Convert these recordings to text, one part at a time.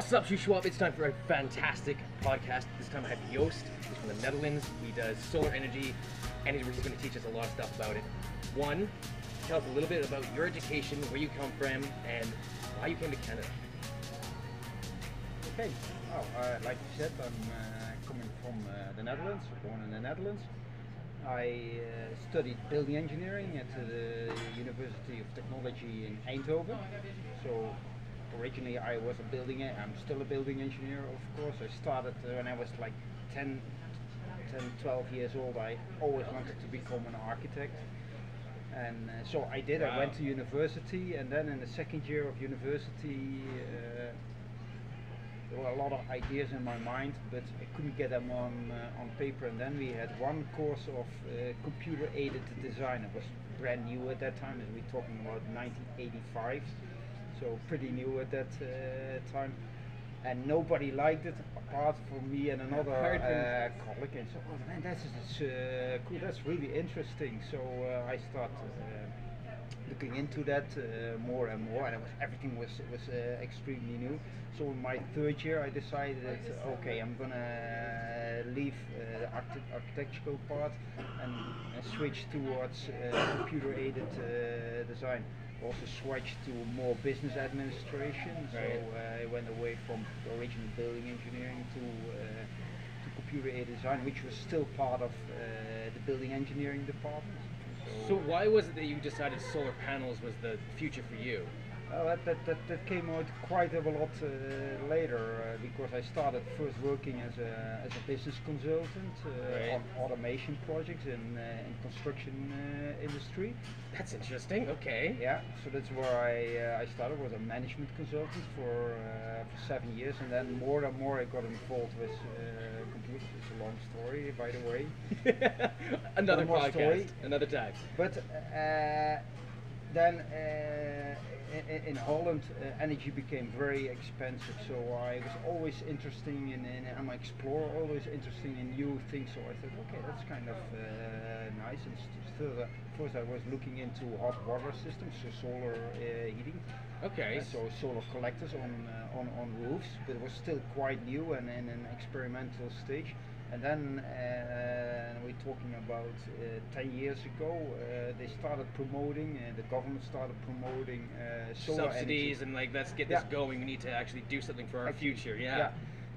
What's up, Schwab? It's time for a fantastic podcast. This time I have Joost. From the Netherlands. He does solar energy, and he's going to teach us a lot of stuff about it. One, tell us a little bit about your education, where you come from, and why you came to Canada. Okay, well, uh, like you said, I'm uh, coming from uh, the Netherlands, born in the Netherlands. I uh, studied building engineering at the University of Technology in Eindhoven. So originally I was a building, I'm still a building engineer of course. I started uh, when I was like 10, 10, 12 years old. I always wanted to become an architect. And uh, so I did, I went to university and then in the second year of university uh, there were a lot of ideas in my mind, but I couldn't get them on uh, on paper. And then we had one course of uh, computer-aided design. It was brand new at that time, and we're talking about 1985, so pretty new at that uh, time. And nobody liked it apart from me and another uh, colleague. And so, oh man, that's is uh, cool. That's really interesting. So uh, I started. Uh, looking into that uh, more and more, and it was everything was was uh, extremely new. So in my third year, I decided that okay, I'm gonna leave uh, the architect- architectural part and, and switch towards uh, computer-aided uh, design. Also switched to more business administration. So uh, I went away from the original building engineering to uh, to computer-aided design, which was still part of uh, the building engineering department. So why was it that you decided solar panels was the future for you? Well, that, that, that, that came out quite a lot uh, later uh, because I started first working as a, as a business consultant uh, Right. on automation projects in, uh, in construction uh, industry. That's interesting. Okay. Yeah, so that's where I, uh, I started was a management consultant for, uh, for seven years and then more and more I got involved with uh, computers. It's a long story by the way. another podcast, story. another time. But uh, then uh, in, in Holland, uh, energy became very expensive. So I was always interested in, in I'm an explorer, always interested in new things. So I thought, okay, that's kind of uh, nice. And further, first I was looking into hot water systems, so solar uh, heating. Okay. So solar collectors on, uh, on on roofs, but it was still quite new and in an experimental stage. And then uh, we're talking about uh, 10 years ago, uh, they started promoting, uh, the government started promoting uh, solar subsidies energy. and like let's get this going. We need to actually do something for our future. Yeah.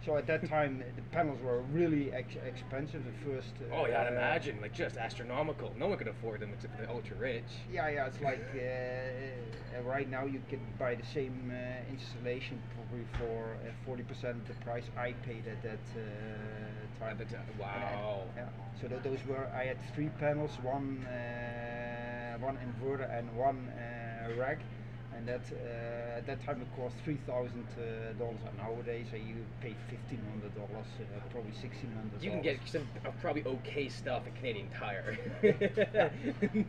So at that time, the panels were really ex- expensive. The first. Uh, Oh yeah, I'd imagine like just astronomical. No one could afford them except for the ultra rich. Yeah, yeah, it's like uh, uh, right now you can buy the same uh, installation probably for uh, 40% of the price I paid at that uh, time. At the time. And- and- Wow. yeah. So tho- those were I had three panels, one uh, one inverter and one uh, rack, and that uh, at that time it cost three thousand uh, dollars. And nowadays uh, you pay fifteen hundred dollars, uh, probably sixteen hundred. You can get some uh, probably okay stuff at Canadian Tire.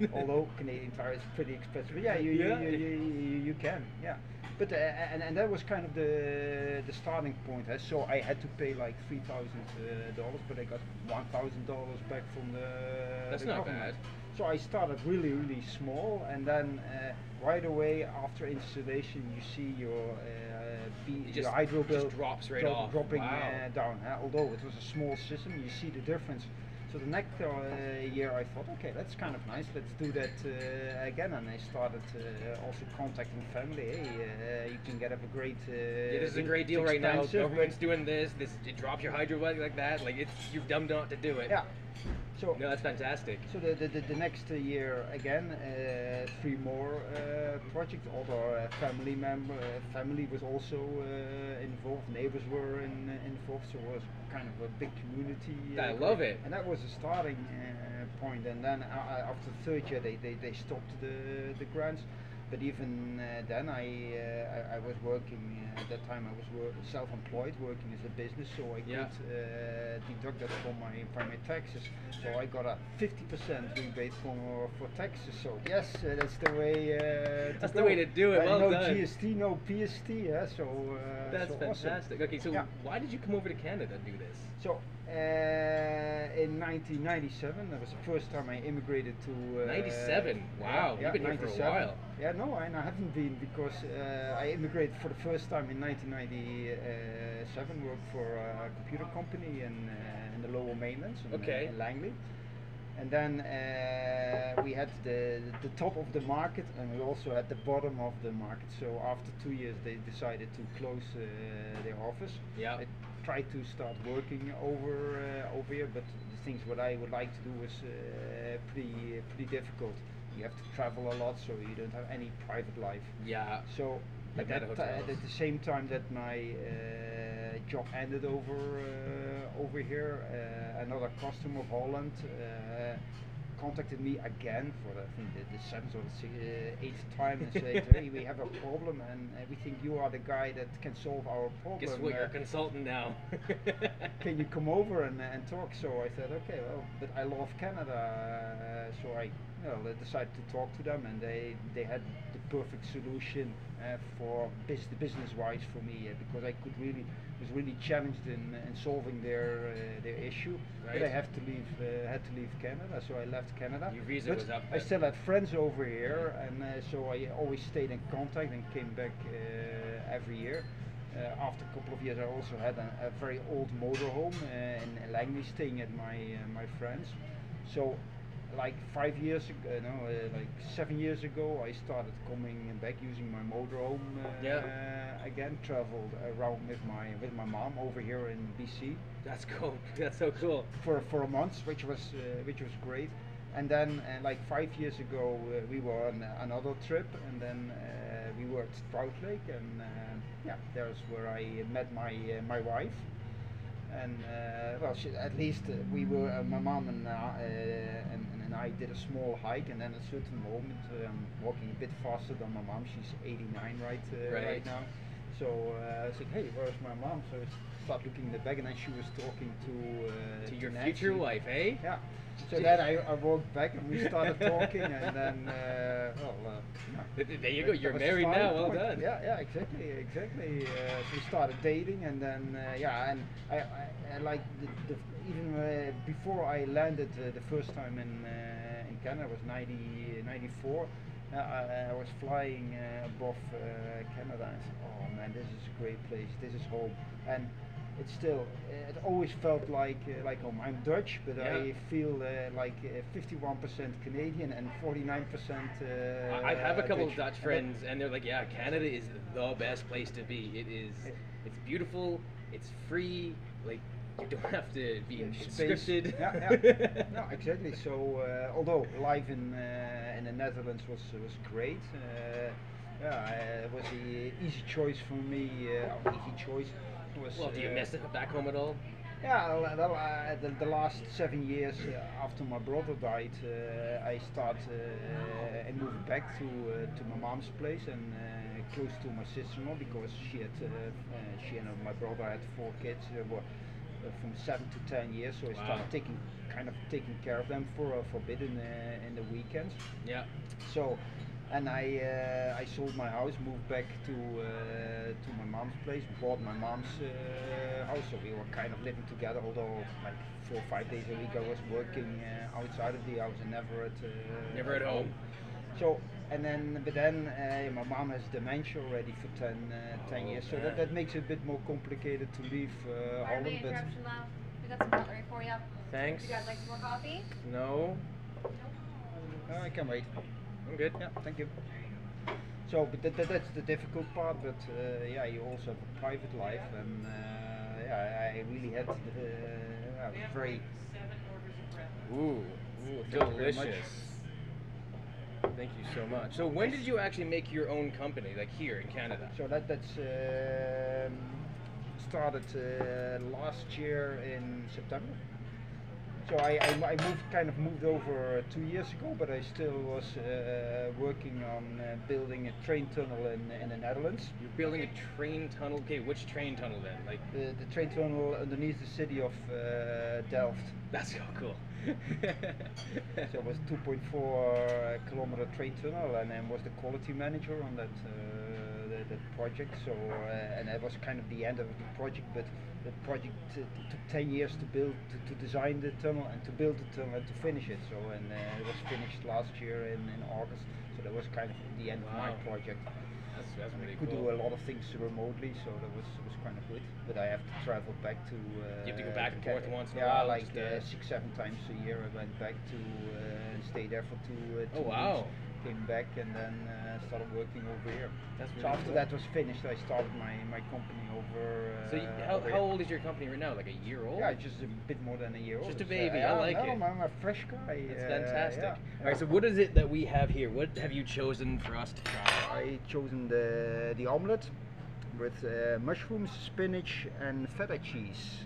although Canadian Tire is pretty expensive. But yeah, you, you, Yeah. you, you, you, you can, yeah. But uh, and, and that was kind of the the starting point. Huh? So I had to pay like three thousand uh, dollars, but I got one thousand dollars back from the. That's the not government. bad. So I started really really small, and then uh, right away after installation, you see your uh, B, It your just- hydro just bill drops right drop- off. dropping Wow. uh, down. Although it was a small system, you see the difference. So the next uh, year I thought, okay, that's kind of nice. Let's do that uh, again. And I started uh, also contacting family. Hey, uh, you can get up a great. Uh, Yeah, this is a great deal right now. Government's doing this. This it drops your hydro bill like that. Like it's you're dumb not to do it. Yeah. So No, that's fantastic. So the, the, the, the next year again, uh, three more uh, projects. Other uh, family member, uh, family was also uh, involved. Neighbors were in, involved. So it was kind of a big community. I love it. And that was a starting uh, point. And then uh, after the third year, they, they, they stopped the the grants. But even uh, then, I, uh, I I was working uh, at that time. I was self-employed, working as a business, so I Yeah. could uh, deduct that from my from my taxes. So I got a 50% rebate for for taxes. So yes, uh, that's the way. Uh, to That's the way to do it. Well no done. GST, no PST. Yeah, so uh, That's so awesome. fantastic. Okay, so Yeah. why did you come over to Canada to do this? So in 1997, that was the first time I immigrated to. Uh, 97. Wow, yeah, you've been here for a while. Yeah, no, I, I haven't been because uh, I immigrated for the first time in 1997. Worked for a computer company in, uh, in the Lower Mainland, in, uh, Okay. in Langley. And then uh, we had the the top of the market, and we also had the bottom of the market. So after two years, they decided to close uh, their office. Yeah. I tried to start working over uh, over here, but the things what I would like to do was uh, pretty pretty difficult. You have to travel a lot, so you don't have any private life. Yeah. So at, that at the same time that my uh, job ended over uh, over here, uh, another customer of Holland uh, contacted me again for I think the, the seventh or the uh, eighth time and said, "Hey, we have a problem, and uh, we think you are the guy that can solve our problem. Guess what? You're a uh, consultant now. can you come over and, and talk? So I said, okay, well, but I love Canada, uh, so I know, I decided to talk to them, and they they had the perfect solution uh, for bus- business wise for me uh, because I could really was really challenged in, in solving their uh, their issue. But I Right. have to leave uh, had to leave Canada, so I left Canada. Your visa but was up I still had friends over here, and uh, so I always stayed in contact and came back uh, every year. Uh, after a couple of years, I also had a, a very old motorhome uh, in Langley, staying at my uh, my friends. So, like five years ago, no, uh, like seven years ago, I started coming back using my motorhome uh, Yeah. again. Traveled around with my with my mom over here in BC That's cool. That's so cool. for for a month, which was uh, which was great. And then, uh, like five years ago, uh, we were on another trip, and then uh, we were at Trout Lake, and uh, yeah, there's where I met my uh, my wife. And uh, well, she, at least uh, we were uh, my mom and, uh, uh, and and I did a small hike, and then at a certain moment, um, walking a bit faster than my mom. She's 89 right uh, Right. right now. So uh, I said, hey, where's my mom? So I started looking in the bag, and then she was talking to uh, To your future wife, eh? Yeah. So then I, I walked back, and we started talking, and then uh, well, uh, yeah. Th- th- There you go. You're married now. Well point. done. Yeah, yeah, exactly, exactly. Uh, so we started dating, and then uh, yeah, and I, I, I like the, the even uh, before I landed uh, the first time in uh, in Canada was 90, 94. Uh, I, I was flying uh, above uh, Canada. and I said, "Oh man, this is a great place. This is home." And it's still, it always felt like uh, like home. I'm Dutch, but Yeah. I feel uh, like uh, 51% Canadian and 49%. Uh, I I have a couple of Dutch. Dutch And friends, and they're like, "Yeah, Canada is the best place to be. It is, it's beautiful. It's free. Like you don't have to be space. conscripted." Yeah, yeah. no, exactly. So uh, although life in uh, in the Netherlands was was great, uh, yeah, uh, it was an easy choice for me. Uh, easy choice. Was, Well, do you uh, miss it back home at all? Yeah, well, well, uh, the, the last seven years uh, after my brother died, uh, I started uh, and moved back to uh, to my mom's place and uh, close to my sister-in-law because she had uh, uh, she and my brother had four kids uh, were uh, from seven to ten years, so I Wow. started taking kind of taking care of them for uh, for a bit in the, in the weekends. Yeah. So, and I uh, I sold my house, moved back to uh, to my mom's place, bought my mom's uh, house. So we were kind of living together, although like four or five days a week I was working uh, outside of the house and never at uh, Never at home. So and then but then uh, my mom has dementia already for 10, uh, 10 Oh, years, so that, that makes it a bit more complicated to leave uh, Pardon Holland. the But interruption, love. We got some cutlery for you. Thanks. Would you guys like some more coffee? No, uh, I can wait. I'm good. Yeah, thank you. So, but that, that, that's the difficult part. But uh, yeah, you also have a private life, and uh, yeah, I really had the uh, very. Ooh, ooh Thank very much. delicious. Thank you so much. So when did you actually make your own company, like here in Canada? So that that's um, started uh, last year in September. So I, I, I moved kind of moved over two years ago, but I still was uh, working on uh, building a train tunnel in in the Netherlands. You're building a train tunnel. Okay, which train tunnel then? Like The, the train tunnel underneath the city of uh, Delft. that's so cool. So it was 2.4 kilometer train tunnel, and then was the quality manager on that uh, the, the project. So uh, and that was kind of the end of the project, but the project uh, took 10 years to build, to, to design the tunnel and to build the tunnel and to finish it. So and uh, it was finished last year in, in August. So that was kind of the end of my project. That's, that's really could cool. do a lot of things remotely, so that was was kind of good. But I have to travel back to. Uh, You have to go back and forth once in a yeah, while, like uh, six, seven times a year. I went back to uh, and stayed there for two. Uh, Oh, two wow. weeks, Came back and then uh, started working over here. That's so really after cool. that was finished, I started my, my company over. Uh, So you, how, over how old is your company right now? Like a year old? Yeah, just a bit more than a year old. Just a baby, Uh, I like no, it. I'm a fresh guy. That's uh, fantastic. yeah. All right, so what is it that we have here? What have you chosen for us to try? I chosen the the omelette with uh, mushrooms, spinach, and feta cheese.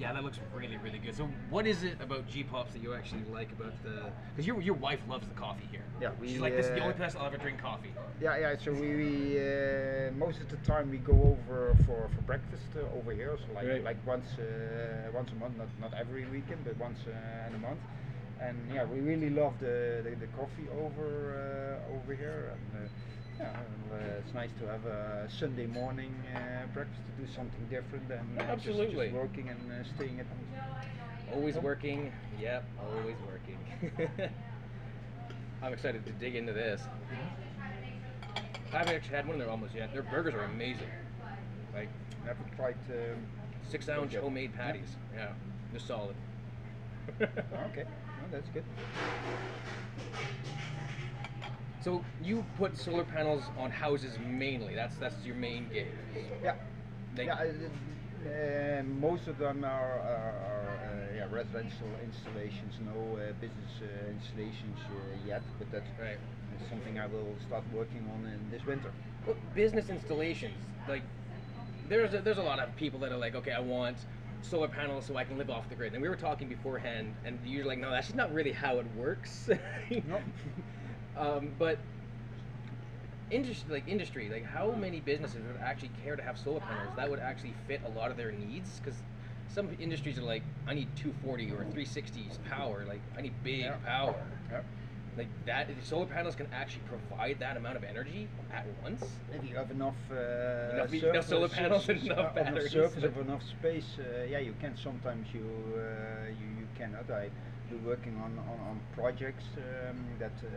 Yeah, that looks really, really good. So, what is it about G Pops that you actually like about the? Because your your wife loves the coffee here. Yeah, She's we, like, this is the uh, only place I'll ever drink coffee. Yeah, yeah. So we, we uh, most of the time we go over for, for breakfast uh, over here. So like Right. like once uh, once a month, not not every weekend, but once uh, in a month. And yeah, we really love the the, the coffee over uh, over here. And, uh, yeah, and, uh, it's nice to have a Sunday morning uh, breakfast to do something different than uh, just- Absolutely. just, working and uh, staying at home. Always working. Yep, always working. I'm excited to dig into this. I haven't actually had one of their omelets yet. Their burgers are amazing. Like Never tried. Um, six ounce homemade patties. Yeah, they're solid. okay, no, that's good. So you put solar panels on houses mainly. That's that's your main gig. Yeah. Yeah, uh, uh, most of them are, are, are uh, yeah, residential installations, no uh, business uh, installations uh, yet, but that's Right. something I will start working on in this winter. Well, business installations, like there's a, there's a lot of people that are like, okay, I want solar panels so I can live off the grid. And we were talking beforehand, and you're like, no, that's just not really how it works. No. Um, but industry, like industry, like how many businesses would actually care to have solar panels that would actually fit a lot of their needs? Because some industries are like, I need 240 or 360s power. Like I need big Yeah. power. Yeah. Like that, solar panels can actually provide that amount of energy at once. If you have enough, uh, Enough- surf- enough solar panels and enough uh, batteries. surface of enough space, uh, yeah, you can. Sometimes you uh, you, you cannot. I do working on on, on projects um, that uh,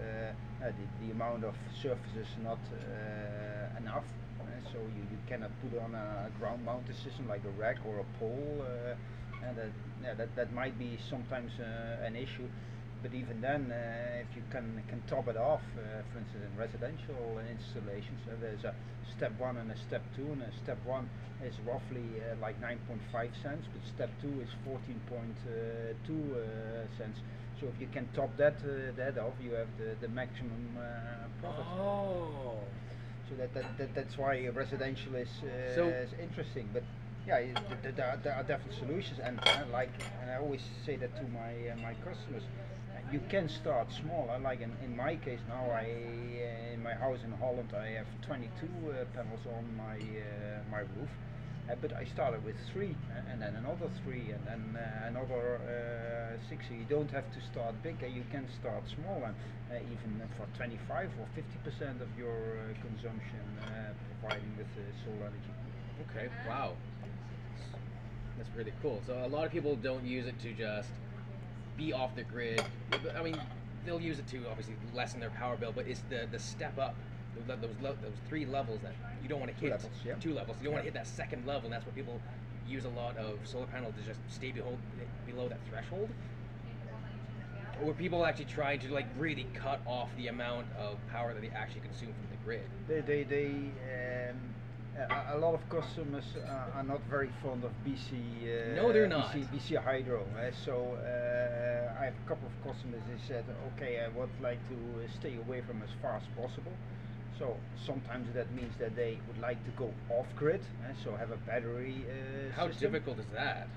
uh, the, the amount of surface is not uh, enough, so you, you cannot put on a ground mounted system like a rack or a pole, uh, and that yeah, that that might be sometimes uh, an issue. But even then, uh, if you can can top it off, uh, for instance, in residential installations, uh, there's a step one and a step two, and a step one is roughly uh, like 9.5 cents, but step two is 14.2 uh, cents. So if you can top that uh, that off, you have the the maximum uh, profit. Oh. So that, that, that that's why residential is, uh, So- is interesting. But yeah, it- th- th- there, are, there are definitely solutions, and uh, like, and I always say that to my uh, my customers. You can start small. uh, Like in, in my case now, I uh, in my house in Holland, I have 22 uh, panels on my uh, my roof. Uh, but I started with three, uh, and then another three, and then uh, another six. So you don't have to start big. You can start small, and even for 25 or 50 percent of your consumption, providing with solar energy. Okay. Wow. That's really cool. So a lot of people don't use it to just be off the grid. I mean, they'll use it to obviously lessen their power bill, but it's the the step up. th- Those le- those three levels that you don't want to Two hit. levels, yeah. Two levels. You don't want to hit that second level, and that's what people use a lot of solar panels to just stay behold, below that threshold. Or people actually trying to like really cut off the amount of power that they actually consume from the grid. They, they, they um, a, a lot of customers uh, are not very fond of BC. Uh, No, they're not. BC, BC Hydro. Uh, so uh, I have a couple of customers. They said, okay, I would like to uh, stay away from as far as possible. So sometimes that means that they would like to go off grid, uh, so have a battery. Uh, How system. difficult is that?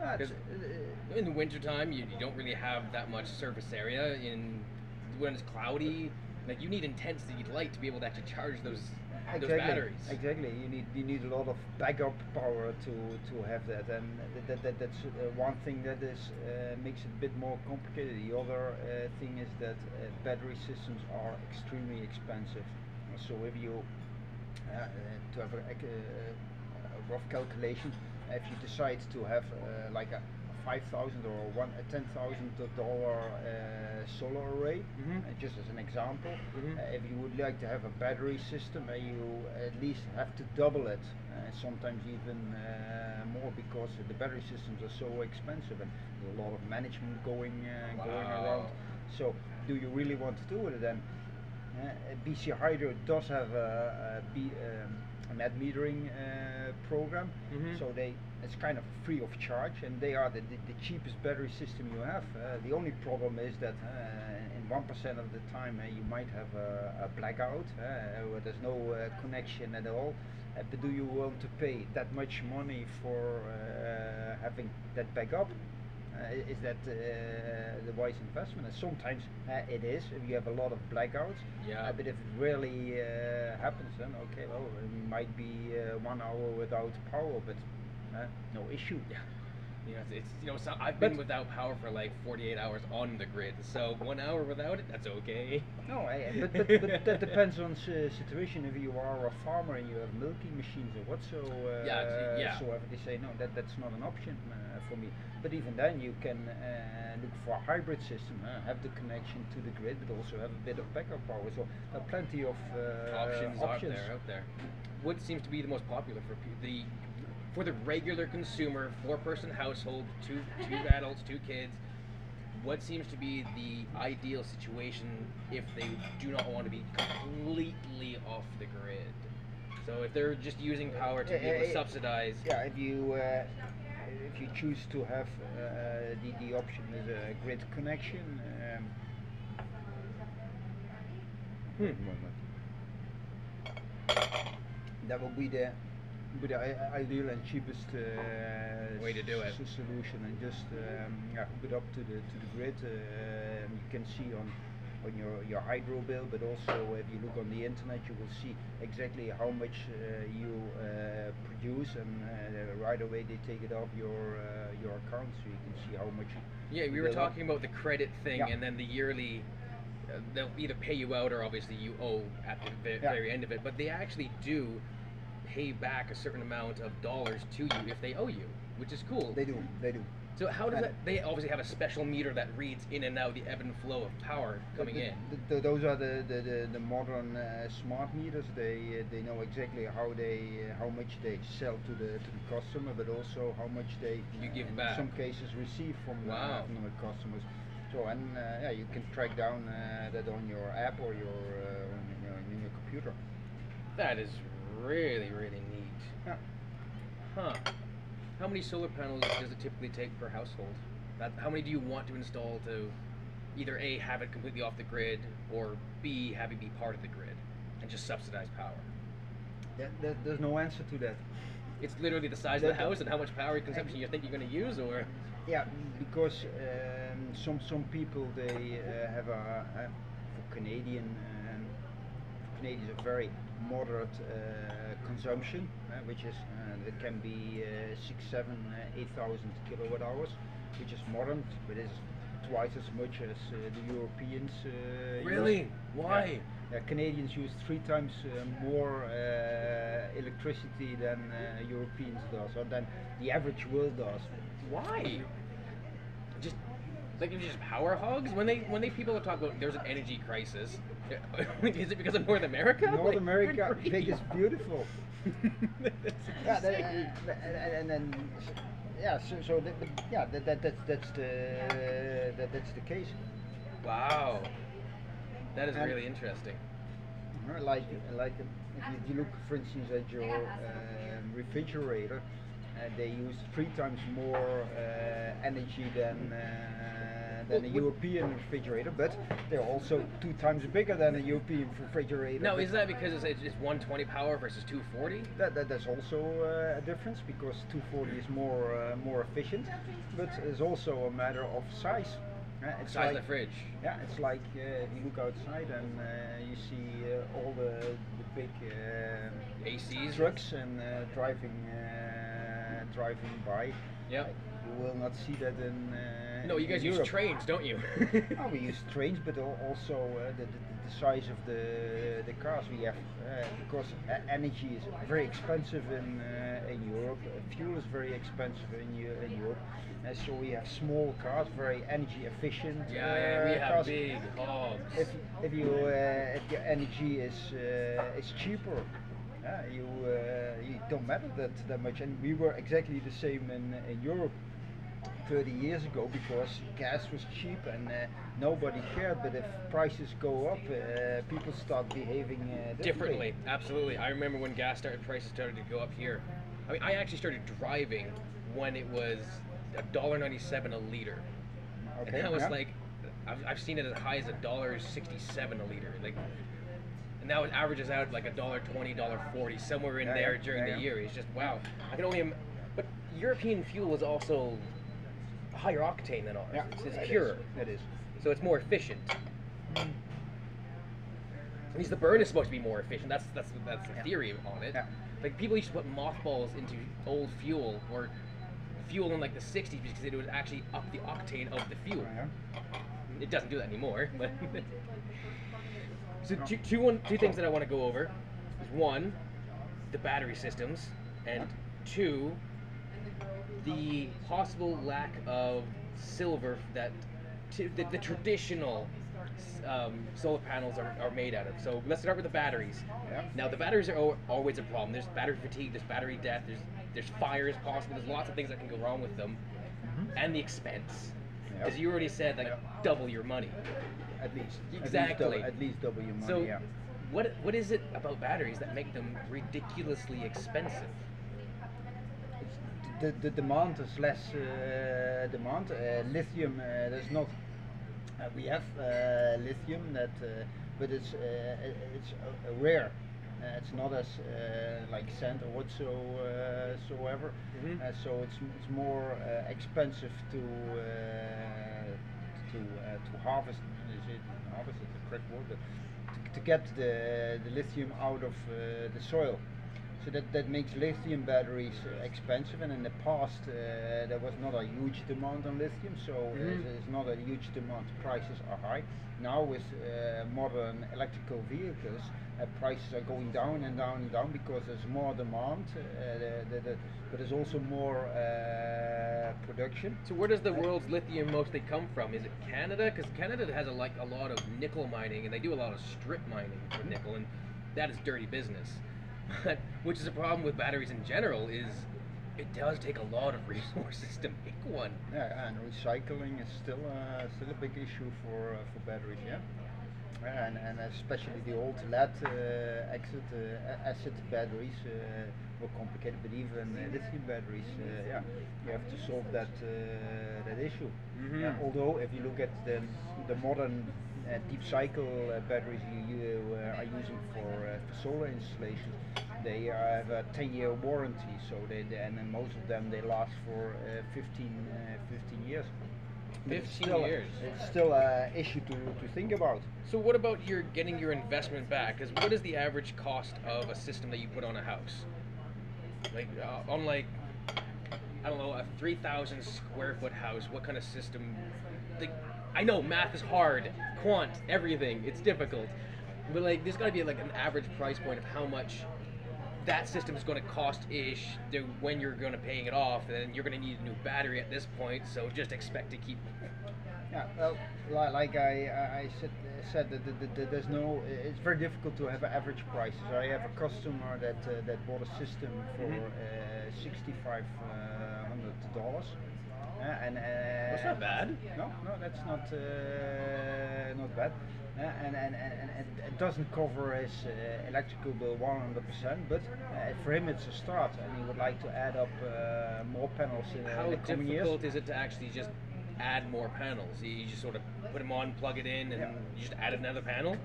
Uh, uh, In the wintertime, you, you don't really have that much surface area. In when it's cloudy, like you need intensity light to be able to actually charge those Exactly. batteries. Exactly. You need you need a lot of backup power to to have that, and that, that, that that's uh, one thing that is uh, makes it a bit more complicated. The other uh, thing is that uh, battery systems are extremely expensive. So if you uh, to have a, a, a rough calculation, if you decide to have uh, like a five thousand or one a ten thousand dollar uh, solar array, Mhm. uh, just as an example, Mhm. uh, if you would like to have a battery system, uh, you at least have to double it, uh, sometimes even uh, more because the battery systems are so expensive and there's a lot of management going uh, going around. So, do you really want to do it then? BC Hydro does have a, a, B, um, a net metering uh, program, Mhm. so they it's kind of free of charge, and they are the, the, the cheapest battery system you have. Uh, the only problem is that uh, in one percent of the time uh, you might have a, a blackout uh, where there's no uh, connection at all. Uh, but do you want to pay that much money for uh, having that backup? Uh, is that uh, the wise investment? And sometimes uh, it is if you have a lot of blackouts. Yeah. But if it really uh, happens, then okay, well, it might be uh, one hour without power, but uh, no issue. Yeah. You know, it's, it's you know, so I've been But- without power for like 48 hours on the grid, so one hour without it, that's okay. No, I, but, but, but that depends on s- situation. If you are a farmer and you have milking machines or what, so uh, Yeah, yeah. so if they say no, that that's not an option uh, for me. But even then, you can uh, look for a hybrid system. Uh, have the connection to the grid, but also have a bit of backup power. So there are plenty of uh, options, options. out there, out there. What seems to be the most popular for pe- the for the regular consumer, four-person household, two two adults, two kids? What seems to be the ideal situation if they do not want to be completely off the grid? So if they're just using power to be able to subsidize, Yeah, if you uh, if you choose to have uh, the the option is a grid connection. Um, Hmm. That will be the the ideal and cheapest uh, Way to do it. solution, and just um, yeah, hook it up to the to the grid. Um, you can see on on your your hydro bill, but also if you look on the internet, you will see exactly how much uh, you uh, produce, and uh, right away they take it off your uh, your account, so you can see how much. Yeah, we were bill up. talking about the credit thing, Yeah. and then the yearly. Uh, they'll either pay you out, or obviously you owe at the ve- Yeah. very end of it. But they actually do pay back a certain amount of dollars to you if they owe you, which is cool. They do, they do. so how does that? They obviously have a special meter that reads in and out the ebb and flow of power coming the, in. the- the- those are the, the, the, modern uh, smart meters. They uh, they know exactly how they uh, how much they sell to the to the customer, but also how much they You uh, give in back. some cases receive from uh, Wow. from the customers. So and uh, yeah, you can track down uh, that on your app or your uh, on your, on your computer. That is really really neat. Yeah. Huh? How many solar panels does it typically take per household? That, how many do you want to install to either a have it completely off the grid or b have it be part of the grid and just subsidize power? That, that, there's no answer to that. It's literally the size of the house and how much power consumption you think you're going to use, or Yeah, because um, some some people they uh, have a uh, for Canadian for Canadians a very moderate uh, consumption, uh, which is uh, it can be uh, six, seven, uh, eight thousand kilowatt hours, which is modern, but is twice as much as uh, the Europeans. Uh, use. Really? Why? Yeah. Canadians use three times uh, more uh, electricity than uh, Europeans does, or than the average world does. why? Just like you're just power hogs when they when they people talk about there's an energy crisis. is it because of North America? North Like, America, good big grief. is beautiful. Yeah, that, insane. and, and, and then yeah, so, so that, that- yeah, that, that that's that's the that, that's the case. Wow. That is And- really interesting. Like like if you, you look, for instance, at your um, refrigerator, uh, they use three times more uh, energy than. Uh, than a European refrigerator, but they're also two times bigger than a European refrigerator. Now, is that because it's, it's 120 power versus 240? That, that that's also uh, a difference because 240 is more uh, more efficient, but it's also a matter of size. Uh, it's Size like, of the fridge. Yeah, it's like uh, you look outside and uh, you see uh, all the, the big uh, ACs. trucks and uh, driving uh, driving by. Uh, you will not see that in. Uh, No, you guys use Europe. trains, don't you? Oh, we use trains, but also uh, the, the, the size of the the cars we have, uh, because uh, energy is very expensive in uh, in Europe. Uh, fuel is very expensive in, in Europe, and so we have small cars, very energy efficient. yeah, yeah, we uh, have cars. big hogs. If if you uh, if your energy is uh, is cheaper, uh, you uh, you don't matter that that much. And we were exactly the same in in Europe. 30 years ago because gas was cheap and uh, nobody cared but if prices go up uh, people start behaving uh, differently. Absolutely. I remember when gas started prices started to go up here. I mean, I actually started driving when it was a dollar ninety-seven a liter, okay and that was yeah. like, I've, I've seen it as high as a dollar sixty-seven a liter. Like, and now it averages out like a dollar twenty, dollar forty, somewhere in Yeah, there during yeah, the yeah. year. It's just wow. I can only. Im- but European fuel is also higher octane than ours. yeah, It's, it's it is, pure, it is so it's more efficient. At least the burn is supposed to be more efficient. That's that's that's the Yeah. theory on it. Yeah. Like people used to put mothballs into old fuel or fuel in like the 60s because it would actually up the octane of the fuel. Oh, yeah. It doesn't do that anymore. But so No. two, two, one, two things that I want to go over is one, the battery systems, and two, the possible lack of silver that t- the, the traditional um, solar panels are, are made out of. So let's start with the batteries. Yeah. Now the batteries are al- always a problem. There's battery fatigue, there's battery death, there's there's fires possible. There's lots of things that can go wrong with them, and the expense. Yep. You already said like Yep. double your money. at least At least Exactly. double, at least double your money So yeah what what is it about batteries that make them ridiculously expensive? The, the demand is less uh, demand. Uh, lithium, uh, there's not. Uh, we have uh, lithium that, uh, but it's uh, it's uh, rare. Uh, it's not as uh, like sand or whatsoever. Mhm. Uh, so it's it's more uh, expensive to uh, to uh, to harvest. Is it harvest is the correct word? But to, to get the the lithium out of uh, the soil. So that, that makes lithium batteries uh, expensive, and in the past uh, there was not a huge demand on lithium, so uh, Mhm. there's not a huge demand. Prices are high. Now with uh, modern electrical vehicles, uh, prices are going down and down and down because there's more demand, uh, the, the, the, but there's also more uh, production. So where does the world's lithium mostly come from? Is it Canada? Because Canada has a, like a lot of nickel mining, and they do a lot of strip mining for nickel, and that is dirty business. Which is a problem with batteries in general is it does take a lot of resources to make one. Yeah, and recycling is still uh, still a big issue for uh, for batteries. Yeah, and and especially the old lead uh, acid uh, acid batteries uh, were complicated, but even uh, lithium batteries, uh, yeah, you have to solve that uh, that issue. Mhm. Yeah, although if you look at the the modern deep cycle uh, batteries you, uh, are using for, uh, for solar installations, they have a 10 year warranty, so they, they and then most of them they last for uh, 15, uh, 15 years. But it's 15 still a- years. it's still an issue to, to think about. So what about your getting your investment back? Because what is the average cost of a system that you put on a house? Like uh, on like I don't know a three thousand square foot house. What kind of system? Like I know math is hard, quant, everything. It's difficult, but like there's got to be like an average price point of how much that system is going to cost ish to when you're going to paying it off, and you're going to need a new battery at this point. So just expect to keep. Yeah, well, like I, I I said, said that, that, that there's no, it's very difficult to have an average prices. I have a customer that uh, that bought a system for Mhm. uh, sixty-five uh, hundred dollars, and uh, That's not bad. No, no, that's not uh, not bad. And, and, and, and it- doesn't cover his uh, electrical bill 100%, but uh, for him it's a start, and he would like to add up uh, more panels in, How the coming years. difficult is it to actually just add more panels? You you just sort of put them on, plug it in, and Yeah. you just add another panel,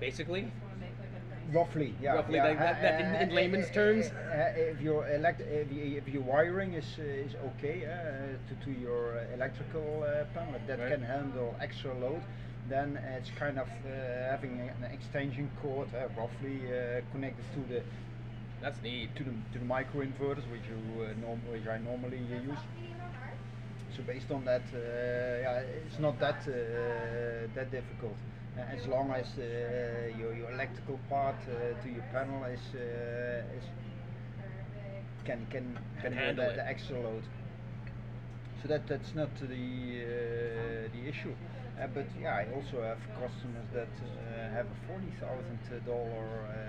basically. Roughly, yeah. Roughly yeah. like that- that in- in Uh, layman's uh, terms? uh, if your elect, if, your wiring is uh, is okay uh, to to your uh, electrical uh, panel that Right. can handle extra load, then it's kind of uh, having an extension cord uh, roughly uh, connected to the That's neat. to the to the micro inverters which you uh, norm- which I normally uh, use. So based on that, uh, yeah, it's not that uh, that difficult. Uh, as long as uh, your your electrical part uh, to your panel is uh, is can can Can handle the, the extra load. So that that's not the uh, the issue. Uh, but yeah, I also have customers that uh, have a forty thousand dollar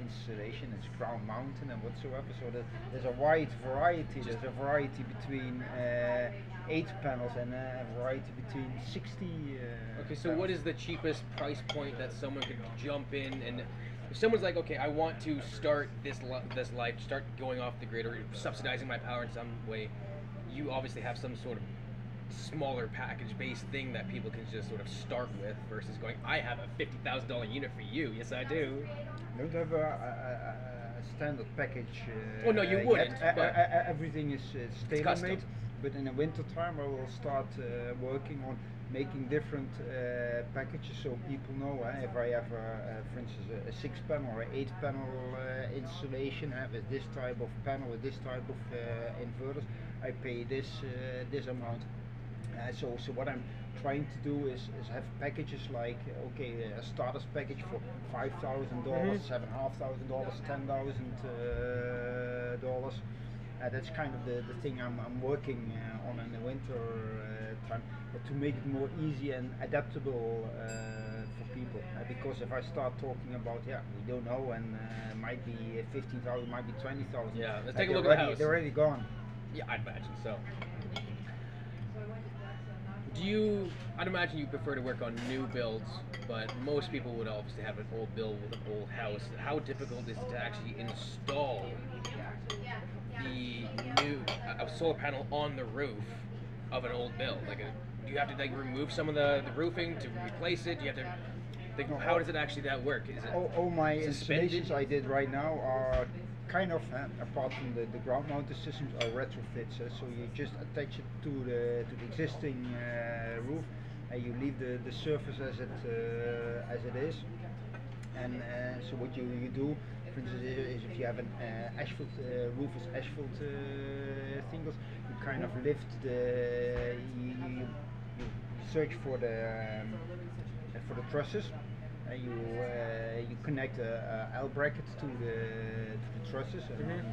installation. It's ground mounted and whatsoever. So that there's a wide variety. There's a variety between uh, eight panels and a variety between sixty. Uh, Okay, so what panels. is the cheapest price point that someone could jump in and if someone's like, okay, I want to start this li- this life, start going off the grid or subsidizing my power in some way, you obviously have some sort of smaller package-based thing that people can just sort of start with versus going, I have a fifty thousand dollar unit for you. Yes, I do. don't have a, a, a- a standard package. Uh, Oh, no, you yet. wouldn't, e- everything is, is It's custom. But in the winter time, I will start uh, working on making different uh, packages so people know. Uh, if I have, a, uh, for instance, a, a six-panel or an eight-panel uh, installation uh, with this type of panel with this type of uh, inverters, I pay this uh, this amount. So, so what I'm trying to do is, is have packages like okay, a starters package for five thousand dollars, Mhm. seven half thousand dollars, ten thousand uh, dollars. Uh, that's kind of the, the thing I'm, I'm working uh, on in the winter uh, time to make it more easy and adaptable uh, for people. Uh, because if I start talking about yeah, we don't know, and uh, might be fifteen thousand, might be twenty thousand. Yeah, let's take a look at the already- house. They're already gone. Yeah, I'd imagine so. Do you? I'd imagine you prefer to work on new builds, but most people would obviously have an old build with an old house. How difficult is it to actually install the new a a solar panel on the roof of an old build? Like, a, do you have to like remove some of the, the roofing to replace it? Do you have to? Like, how does it actually that work? Is it? all, all my suspended? installations I did right now are kind of, uh, apart from the, the ground mounted systems, are retrofits. Uh, so you just attach it to the to the existing uh, roof, and you leave the, the surface as it uh, as it is. And uh, so what you, you do, for instance, is if you have an uh, asphalt uh, roof with asphalt uh, shingles, you kind of lift the you, you, you search for the um, uh, for the trusses. Uh, you uh, you connect a, a L bracket to the to the trusses and, Mhm.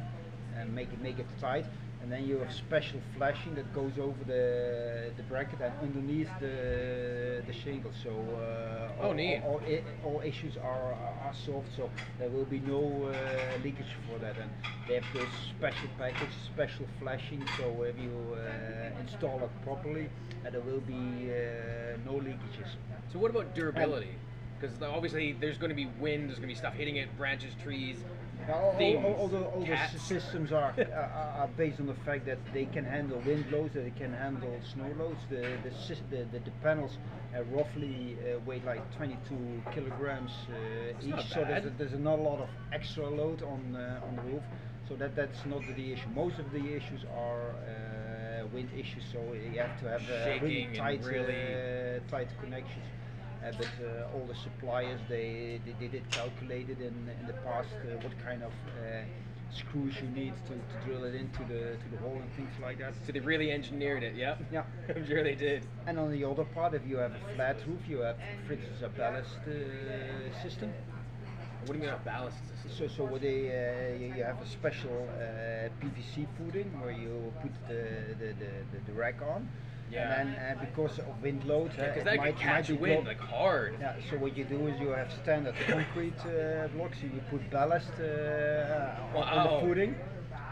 and make it make it tight. And then you have special flashing that goes over the the bracket and underneath the the shingle. So uh, Oh, all, neat. all, all, all issues are, are solved. So there will be no uh, leakage for that. And they have those special package, special flashing. So if you uh, install it properly, uh, there will be uh, no leakages. So what about durability? Because obviously there's going to be wind, there's going to be stuff hitting it, branches, trees. All, all, all, all the, all cats. s- systems are, are, are based on the fact that they can handle wind loads, that they can handle snow loads. The the the, the, the panels uh, roughly uh, weigh like 22 kilograms uh, each, so there's, a, there's not a lot of extra load on uh, on the roof. So that that's not the issue. Most of the issues are uh, wind issues. So you have to have uh, really tight really- uh, tight connections. Uh, but uh, all the suppliers they, they, did it in, in the past uh, what kind of uh, screws you need to, to drill it into the to the hole and things like that. So they really engineered it, yep. Yeah. I'm sure they did. And on the other part, if you have a flat roof, you have, for instance, a ballast uh, system. What do you mean a ballast system? So, so what they, uh, you, you have a special uh, PVC footing where you put the, the, the, the rack on. Yeah. And then uh, because of wind load, uh, Because it that might, catch might wind like hard. Yeah, so what you do is you have standard concrete uh, blocks and you put ballast uh, on- on the footing.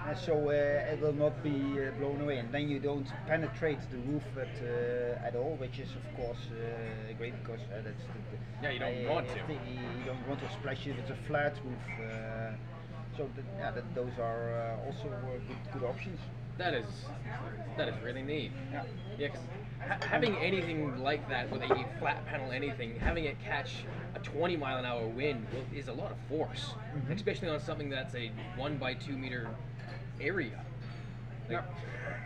And so uh, it will not be uh, blown away, and then you don't penetrate the roof at, uh, at all, which is of course uh, great because uh, that's the, Yeah, you don't uh, want to. You don't want to splash it. It's a flat roof, uh, so that, yeah, that, those are uh, also uh, good, good options. That is that is really neat. Yeah. Yeah, 'cause ha- having anything like that with a flat panel, anything, having it catch a 20 mile an hour wind will, is a lot of force, Mhm. especially on something that's a one by two meter area. Like,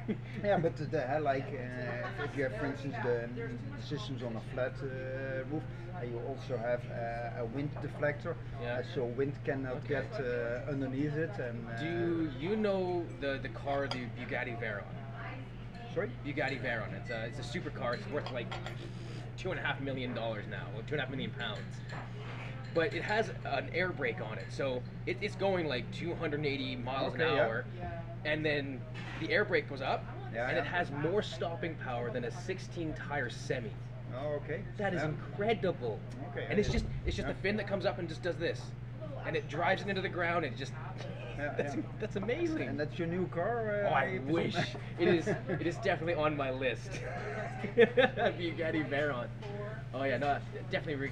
yeah, but the, the like uh, if you have, for instance, the, the systems on a flat uh, roof, uh, you also have uh, a wind deflector, Yeah. uh, so wind cannot Okay. get uh, underneath it. And uh, Do you know the the car, the Bugatti Veyron? sorry? Bugatti Veyron. It's a it's a supercar. It's worth like two and a half million dollars now, or two and a half million pounds. But it has an air brake on it, so it, it's going like 280 miles an Okay, yeah. hour, and then the air brake goes up, Yeah, and it has more stopping power than a 16 tire semi. Oh, okay. That is Yeah. incredible. Okay, And it's just it's just yeah. a fin that comes up and just does this, and it drives it into the ground and just. Yeah, that's, yeah. that's amazing. And that's your new car? Oh, Uh, I wish. It is. It is definitely on my list. Bugatti Veyron. Oh yeah, no, definitely.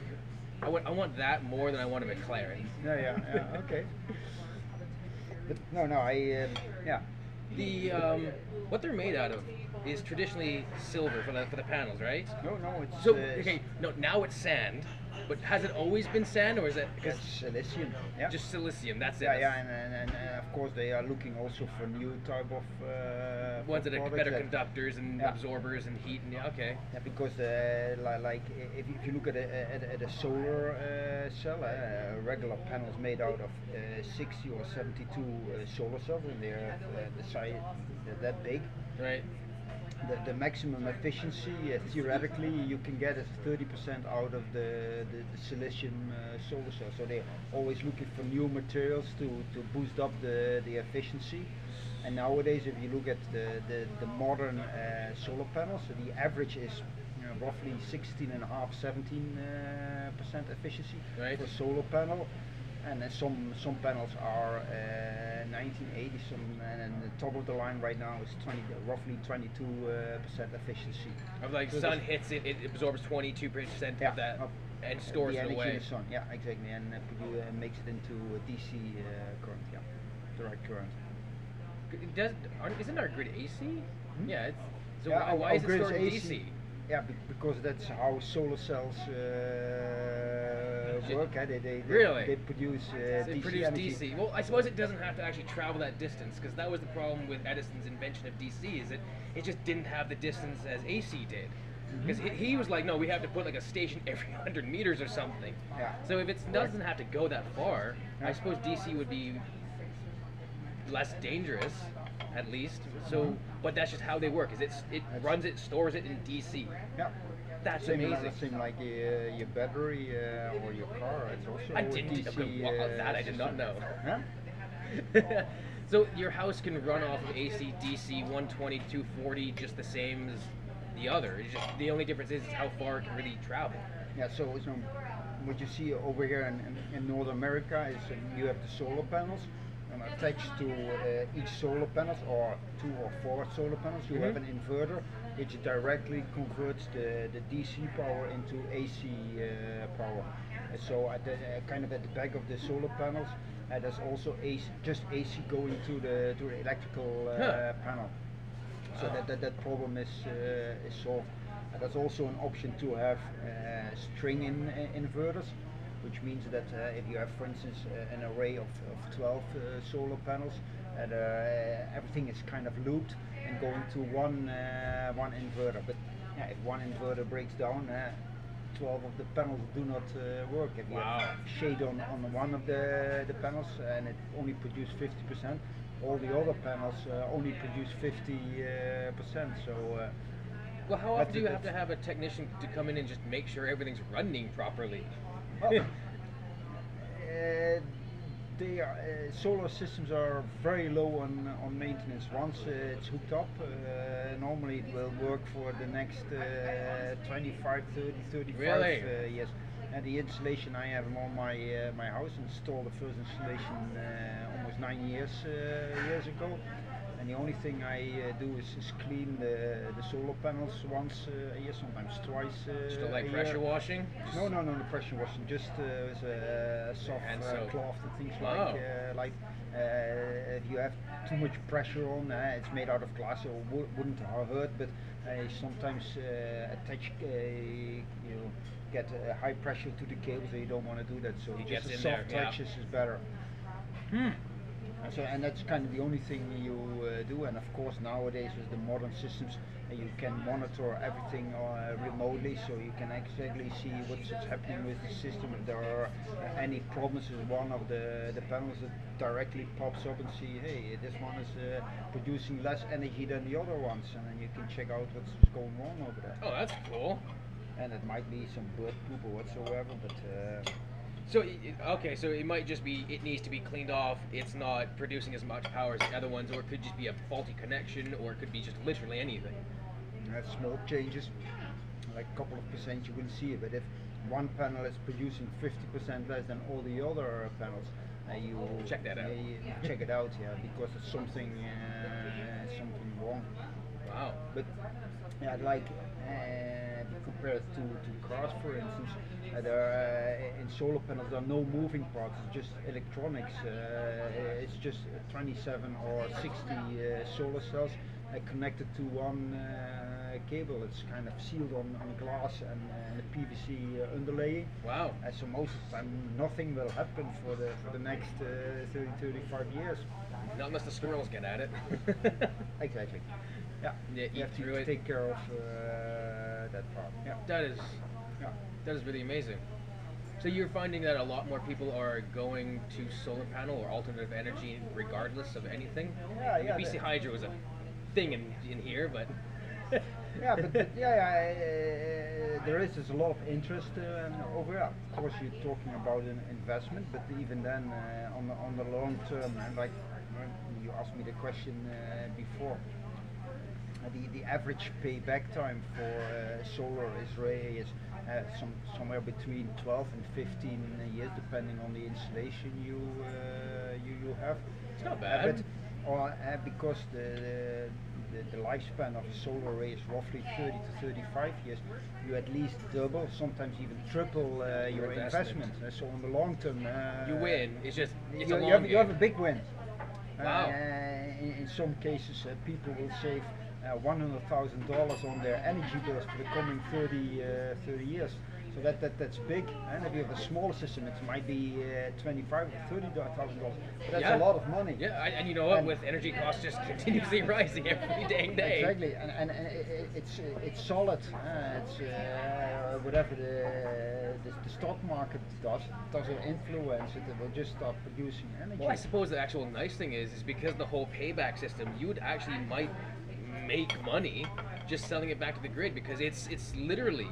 I want. I want that more than I want a McLaren. Yeah, yeah, yeah. Okay. But no, no, I um, yeah. The um, what they're made out of is traditionally silver for the for the panels, right? No, no, it's So uh, okay, no, now it's sand, but has it always been sand, or is it because It's silicium. Yeah. just silicium? That's it. yeah, yeah, and, and, and, course they are looking also for new type of uh, ones that are better conductors and Yeah. absorbers and heat and yeah, okay. Yeah, because uh, li- like i- if, if you look at a, at, at a solar uh, cell, uh, a regular panel is made out of uh, 60 or 72 uh, solar cells, and they're uh, the size that big. Right. The, the maximum efficiency, uh, theoretically, you can get is 30% out of the, the, the silicium uh, solar cell. So they're always looking for new materials to, to boost up the, the efficiency. And nowadays, if you look at the, the, the modern uh, solar panels, so the average is you know, roughly 16 and a half, 17 uh, percent efficiency Right. for a solar panel. And then some some panels are uh, 1980, some and then the top of the line right now is 20, roughly 22 uh, percent efficiency. Of like So sun hits it, it absorbs 22 percent Yeah, of that of and stores the it away. in the sun. Yeah, exactly, and uh, uh, makes it into a DC uh, current. Yeah, direct current. Does isn't our grid AC? Hmm? Yeah. It's, so Yeah, why, our- why our is it stored. DC? Yeah, because that's how solar cells uh, work. eh, They, they, they, Really? they produce uh, They DC produce energy. DC. Well, I suppose it doesn't have to actually travel that distance because that was the problem with Edison's invention of DC is that it just didn't have the distance as AC did. Mm-hmm. Because he, he was like, no, we have to put like a station every 100 meters or something. Yeah. So if it doesn't have to go that far, I suppose DC would be less dangerous, at least. So, but that's just how they work. Is it it Mm-hmm. That's- runs it, stores it in DC. Yeah. That's same, amazing. Like, same like uh, your battery uh, or your car. It's also I didn't. DC, okay, uh, that I did not know. Huh? so your house can run off of AC, DC, 120, 240, just the same as the other. It's just the only difference is how far it can really travel. Yeah, so, so what you see over here in, in, in North America is uh, you have the solar panels, and attached to uh, each solar panels, or two or four solar panels, you have Mhm. an inverter which directly converts the, the DC power into AC uh, power. And so at the uh, kind of at the back of the solar panels, uh, there's also AC, just AC going to the to the electrical uh, Huh. panel. So that, that, that problem is uh, is solved. And there's also an option to have uh, string in, uh, inverters, which means that uh, if you have, for instance, uh, an array of, of 12 uh, solar panels, and uh, everything is kind of looped and going to one uh, one inverter. But yeah, if one inverter breaks down, uh, 12 of the panels do not uh, work. If you Wow. have shade on, on one of the, the panels and it only produces 50%, all the other panels uh, only produce 50. Uh, percent. so uh, Well, how often do you have to have a technician to come in and just make sure everything's running properly? Well, uh, they are, uh, solar systems are very low on, on maintenance. Once uh, it's hooked up, uh, normally it will work for the next uh, 25, 30, 35 Really? uh, years. And the installation I have on my uh, my house installed the first installation uh, almost nine years uh, years ago. And the only thing I uh, do is, is clean the, the solar panels once uh, a year, sometimes twice uh, a like year. pressure washing? Just- No, no, no, the pressure washing just uh, with a soft uh, cloth and things Oh. like uh, like uh, if you have too much pressure on, uh, it's made out of glass, so it wouldn't hurt, but I sometimes uh, attach, you know, get uh, high pressure to the cable, so you don't want to do that. So It just a soft there, touch is is better. Hmm. And so, and that's kind of the only thing you uh, do. And of course, nowadays with the modern systems, uh, you can monitor everything uh, remotely, so you can exactly see what's happening with the system. If there are uh, any problems with one of the the panels, that directly pops up and see, hey, this one is uh, producing less energy than the other ones, and then you can check out what's going wrong over there. Oh, that's cool. And it might be some bird poop or whatsoever, but. So i- i- okay, so it might just be it needs to be cleaned off. It's not producing as much power as the other ones, or it could just be a faulty connection, or it could be just literally anything. have small changes, like a couple of percent, you will see it. But if one panel is producing 50% less than all the other panels, uh, you Check that out. check it out, yeah, because it's something uh, something wrong. Wow. But yeah, I'd like uh, compared to, to cars, for instance, there uh, in solar panels there are no moving parts. It's just electronics. Uh, it's just 27 or 60 uh, solar cells uh, connected to one uh, cable. It's kind of sealed on, on glass and, a PVC uh, underlaying. Wow. Uh, so most of the time nothing will happen for the for the next uh, 30, 35 years. Not unless the squirrels get at it. Yeah. Yeah, you have to it. take care of uh, that part. Yeah. that is Yeah. that is really amazing. So you're finding that a lot more people are going to solar panel or alternative energy regardless of anything. Yeah, I mean, yeah, BC the- Hydro is a thing in, in here, but yeah, but, yeah, yeah uh, there is a lot of interest uh, over. yeah, Of course, you're talking about an investment, but even then, uh, on the on the long term, and like you asked me the question uh, before, uh, the the average payback time for uh, solar is really is uh, some somewhere between 12 and 15 years, depending on the installation you uh, you you have. It's not bad. but or, uh, because the, the the lifespan of a solar array is roughly 30 to 35 years, you at least double, sometimes even triple uh, your investment. Uh, so in the long term, uh, you win. It's just it's you, a you have, you have a big win. Wow. Uh, in, in some cases, uh, people will save uh, $100,000 on their energy bills for the coming 30, uh, 30 years. So that, that that's big. And if you have a smaller system, it might be uh, twenty-five or thirty thousand dollars. But that's Yeah. a lot of money. Yeah, and you know what? And- With energy costs just continuously rising every dang day. Exactly, and, and, and it's it's solid. Uh, it's uh, whatever the, the the stock market does doesn't influence it. It will just start producing energy. Well, I suppose the actual nice thing is, is because the whole payback system, you would actually might make money just selling it back to the grid because it's it's literally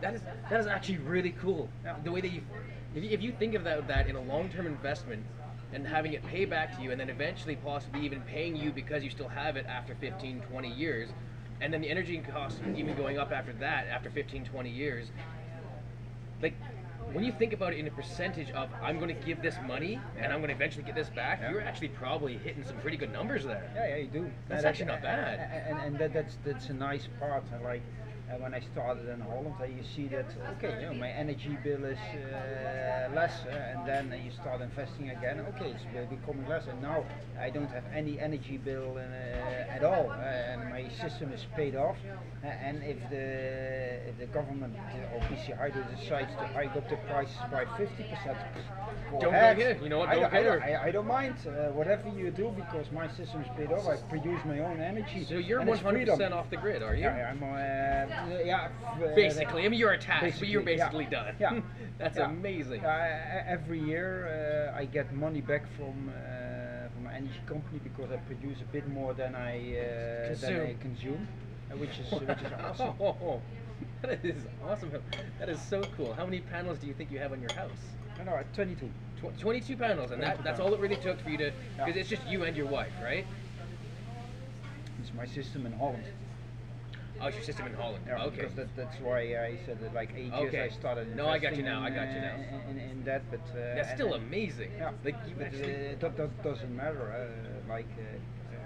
that is that is actually really cool. The way that you if, you if you think of that that in a long term investment and having it pay back to you and then eventually possibly even paying you because you still have it after 15 20 years and then the energy costs even going up after that after 15 20 years like when you think about it in a percentage of I'm going to give this money and I'm going to eventually get this back, Yeah. you're actually probably hitting some pretty good numbers there. Yeah, yeah, you do. That's And uh, actually not bad. And, and that, that's that's a nice part. I like uh, when I started in Holland, uh, you see that okay, you know, my energy bill is uh, less, uh, and then uh, you start investing again. Okay, it's be- becoming less, and now I don't have any energy bill uh, at all, uh, and my system is paid off. Uh, and if the if the government uh, or BC Hydro decides to hike up the prices by 50 percent, go Don't ahead. care, you know what, I, don't I don't- care. I, I don't mind uh, whatever you do because my system is paid off. I produce my own energy. So you're and it's 100% freedom. off the grid, are you? Yeah, I'm. Uh, yeah. uh, Basically, I mean you're attached, but you're basically, basically yeah. done. Yeah. That's Yeah. amazing. Uh, every year uh, I get money back from uh, from my energy company because I produce a bit more than I uh, than I Consume. consume, uh, which is which is awesome. Oh, that is awesome. That is so cool. How many panels do you think you have on your house? No, at 22. Tw- 22 panels, and that, 22 that's all it really took for you to, because Yeah. it's just you and your wife, right? It's my system in Holland. Oh, it's your system in Holland. Yeah, okay. because that, that's why I said that like eight years I started No, I got you now, I got you now. In, in, in that, but uh, That's still and- amazing. Yeah, Like you but, actually. uh, that, that doesn't matter. Uh, like uh, uh,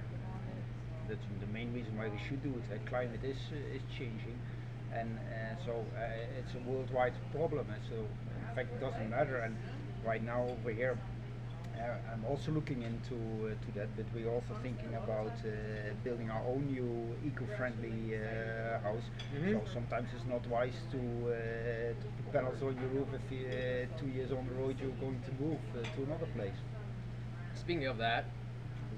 that's the main reason why we should do it. Uh, climate is uh, is changing, and uh, so uh, it's a worldwide problem. And so in fact, it doesn't matter. And right now over here. I'm also looking into uh, to that, but we're also thinking about uh, building our own new eco-friendly uh, house. Mhm. So sometimes it's not wise to, uh, to put panels on your roof if you, uh, two years on the road you're going to move uh, to another place. speaking of that,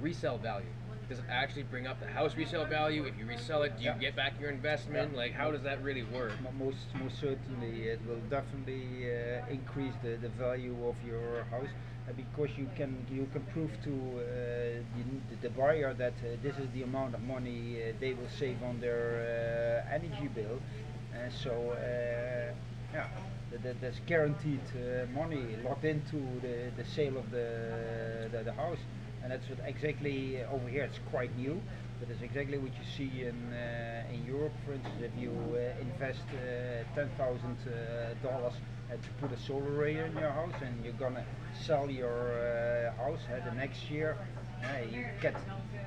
resale value. Does it actually bring up the house resale value? If you resell it, do you Yeah. get back your investment? Yeah. Like, how does that really work? Most, most certainly, it will definitely uh, increase the, the value of your house because you can you can prove to uh, the, the buyer that uh, this is the amount of money uh, they will save on their uh, energy bill, and so uh, yeah, th- th- there's guaranteed uh, money locked into the, the sale of the, the the house, and that's what exactly uh, over here. It's quite new. but That is exactly what you see in uh, in Europe, for instance. If you uh, invest uh, ten thousand uh, dollars uh, to put a solar array in your house, and you're gonna sell your uh, house uh, the next year, you get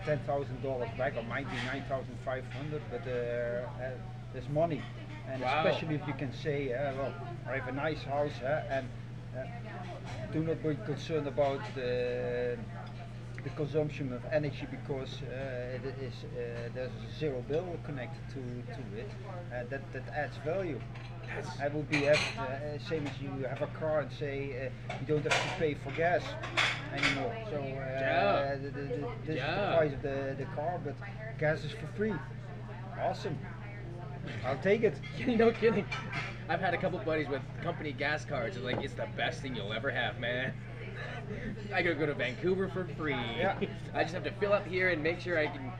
ten thousand dollars back, or might be nine thousand five hundred. But uh, uh, there's money, and Wow. especially if you can say, uh, "Well, I have a nice house," uh, and uh, do not be concerned about the the consumption of energy because uh, it is uh, there's a zero bill connected to, to it uh, that that adds value. I would be have, uh, same as you have a car and say uh, you don't have to pay for gas anymore. So uh, Yeah. the, the, the, this is the price of the, the car, but gas is for free. Awesome. I'll take it. no kidding. I've had a couple buddies with company gas cards. It's like it's the best thing you'll ever have, man. I gotta go to Vancouver for free. Yeah. I just have to fill up here and make sure I can.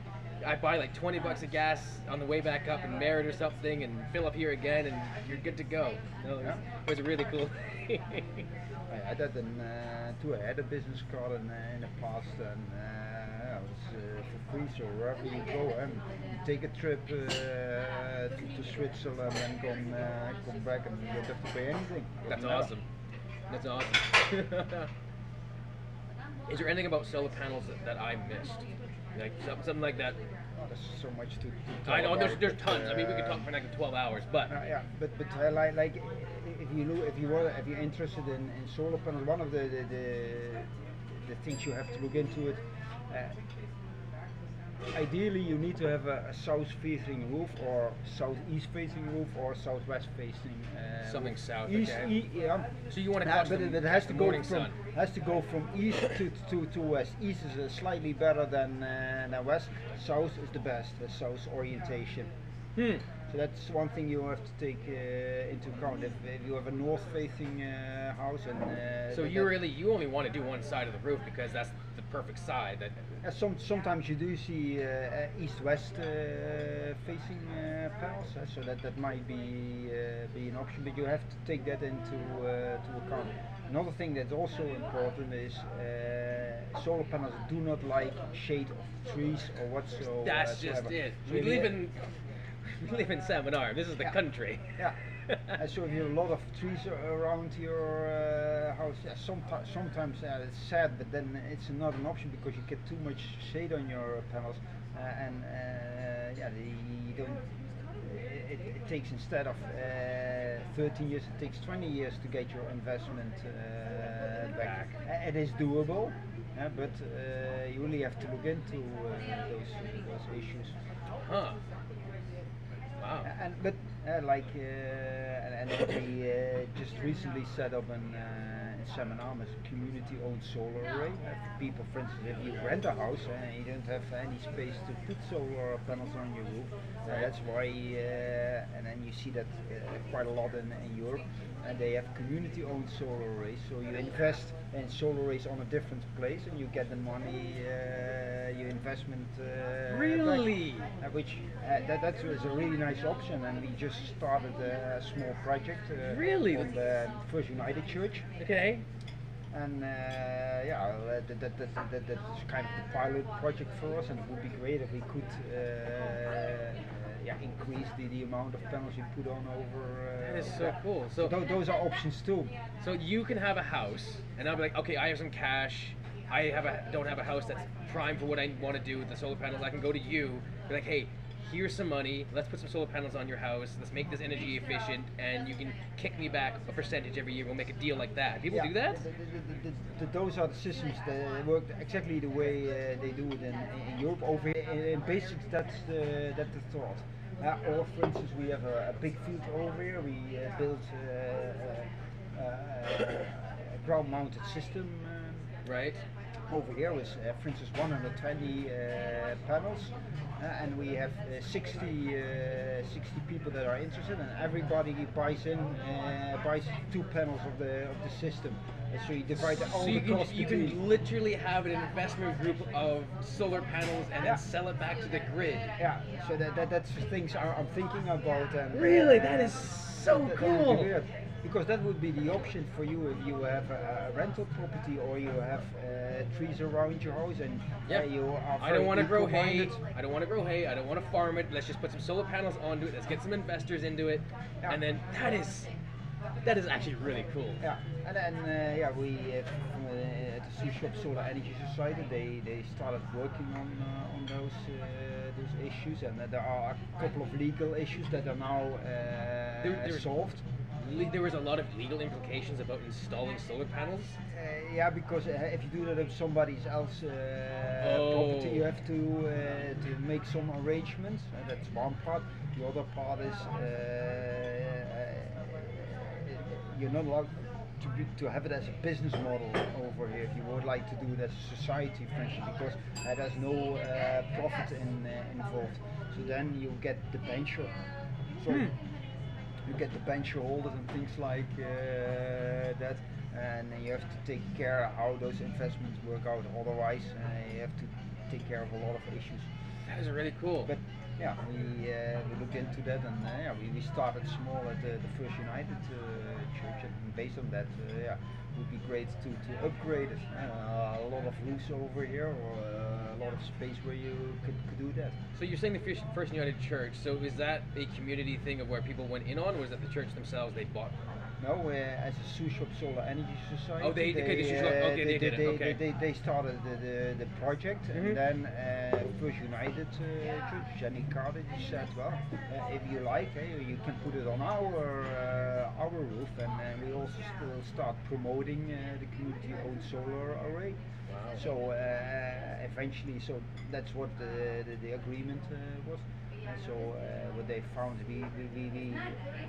I buy like 20 bucks of gas on the way back up in Merritt or something, and fill up here again, and you're good to go. No, it, was, it was really cool. I had that in, uh, too. I had a business card in, uh, in the past, and uh, it was uh, for free. So wherever you go, and take a trip uh, to, to Switzerland and come uh, come back, and you don't have to pay anything. That's No. awesome. That's awesome. Is there anything about solar panels that, that I missed? Like some- something like that. Oh, there's so much to. to I know there's about, there's but, tons. I mean, we could uh, talk for like 12 hours, but Uh, yeah, but but uh, like like if you look, if you were if you're interested in, in solar panels, one of the the, the the things you have to look into it. Ideally, you need to have a, a south-facing roof, or southeast-facing roof, or southwest-facing. Uh, Something south, East, okay. e- yeah. So you wanna Yeah, but it, it has to go from sun. has to go from east to, to, to west. East is uh, slightly better than uh, than west. South is the best. The south orientation. hmm. So that's one thing you have to take uh, into account. If, if you have a north-facing uh, house and uh, So you really you only want to do one side of the roof because that's the perfect side. That uh, some, sometimes you do see uh, east-west uh, facing uh, panels, uh, so that that might be uh, be an option. But you have to take that into uh, to account. Another thing that's also important is uh, solar panels do not like shade of trees or whatsoever. that's just it. We live in we live in Salmon Arm. This is the Yeah. country. Yeah. Uh, so if you have a lot of trees around your uh, house, yeah, someti- sometimes uh, it's sad, but then it's not an option because you get too much shade on your panels, uh, and uh, yeah, the, you don't. It, it takes instead of uh, 13 years, it takes 20 years to get your investment uh, back. It is doable, but uh, you really have to look into uh, those those issues. Huh. Wow. And but uh, like uh, and, and we uh, just recently set up an uh, in Salmon Arm a community-owned solar array uh, people. For instance, if you rent a house uh, and you don't have any space to put solar panels on your roof, uh, that's why. Uh, and then you see that uh, quite a lot in, in Europe. And they have community-owned solar arrays, so you invest in solar arrays on a different place, and you get the money, uh, your investment. Uh, back. Really? Uh, which uh, that that was a really nice option, and we just started a small project. Uh, Really? On the First United Church, Okay. And uh, yeah, uh, that, that, that, that, that's kind of the pilot project for us, and it would be great if we could. Uh, yeah, increase the, the amount of panels you put on over. Uh, That is so that. cool. So So tho- those are options too. so you can have a house, and I'll be like, okay, I have some cash. I have a don't have a house that's prime for what I want to do with the solar panels. I can go to you, be like, hey, here's some money. Let's put some solar panels on your house. Let's make this energy efficient, and you can kick me back a percentage every year. We'll make a deal like that. People Yeah, do that? th- th- th- th- th- those are the systems that work exactly the way uh, they do it in, in Europe. Over here, in, in basics, that's the that's the thought. Uh, or, for instance, we have a, a big field over here. We uh, built uh, uh, uh, a ground-mounted system. Um, Right. Over here with, uh, for instance, 120 uh, panels, uh, and we have uh, 60, uh, 60 people that are interested, and everybody buys in uh, buys two panels of the of the system. So you divide all So the you can, cost you can literally have an investment group of solar panels and Yeah. then sell it back to the grid. Yeah, so that, that that's things I'm thinking about. And Really? That is so cool. Because that would be the option for you if you have a, a rental property or you have uh, trees around your house and Yeah. uh, you are I don't want to grow hay. I don't want to grow hay. I don't want to farm it. Let's just put some solar panels onto it. Let's get some investors into it, Yeah. and then that is that is actually really cool. Yeah, and then uh, yeah, we uh, uh, at the Shuswap Solar Energy Society they, they started working on uh, on those uh, those issues, and uh, there are a couple of legal issues that are now uh, there- solved. Le- There was a lot of legal implications about installing solar panels. Uh, yeah, because uh, if you do that with somebody else uh, Oh. property, you have to uh, to make some arrangements. Uh, that's one part. The other part is uh, uh, you're not allowed to be, to have it as a business model over here. If you would like to do it as a society, for instance, because uh, there's no uh, profit in, uh, involved. So then you get the venture. So Hmm. You get the bench holders and things like uh, that and you have to take care how those investments work out otherwise uh, you have to take care of a lot of issues That is really cool. but yeah we uh, we looked into that and uh, yeah we, we started small at the, the First United uh, Church and based on that uh, yeah it would be great to, to upgrade it uh, a lot of roofs over here or uh, a lot of space where you could, could do that So you're saying the First- First United Church. So is that a community thing of where people went in on, or was that the church themselves they bought? No, uh, as a Shuswap Solar Energy Society. Oh, they- okay, the Shuswap- okay, they did it, they, okay. They, they started the, the, the project, Mhm. and then uh, First United uh, Church, Jenny Carter, she said, well, uh, if you like, eh, you can put it on our uh, our roof, and uh, we also still start promoting uh, the community-owned solar array. Wow. So uh, eventually, so that's what the, the, the agreement uh, was. So uh, what they found, we, we, we, we